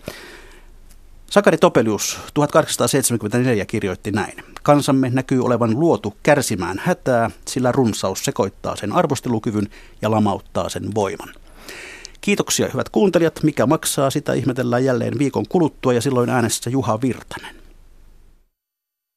Sakari Topelius 1874 kirjoitti näin. Kansamme näkyy olevan luotu kärsimään hätää, sillä runsaus sekoittaa sen arvostelukyvyn ja lamauttaa sen voiman. Kiitoksia hyvät kuuntelijat. Mikä maksaa, sitä ihmetellään jälleen viikon kuluttua ja silloin äänessä Juha Virtanen.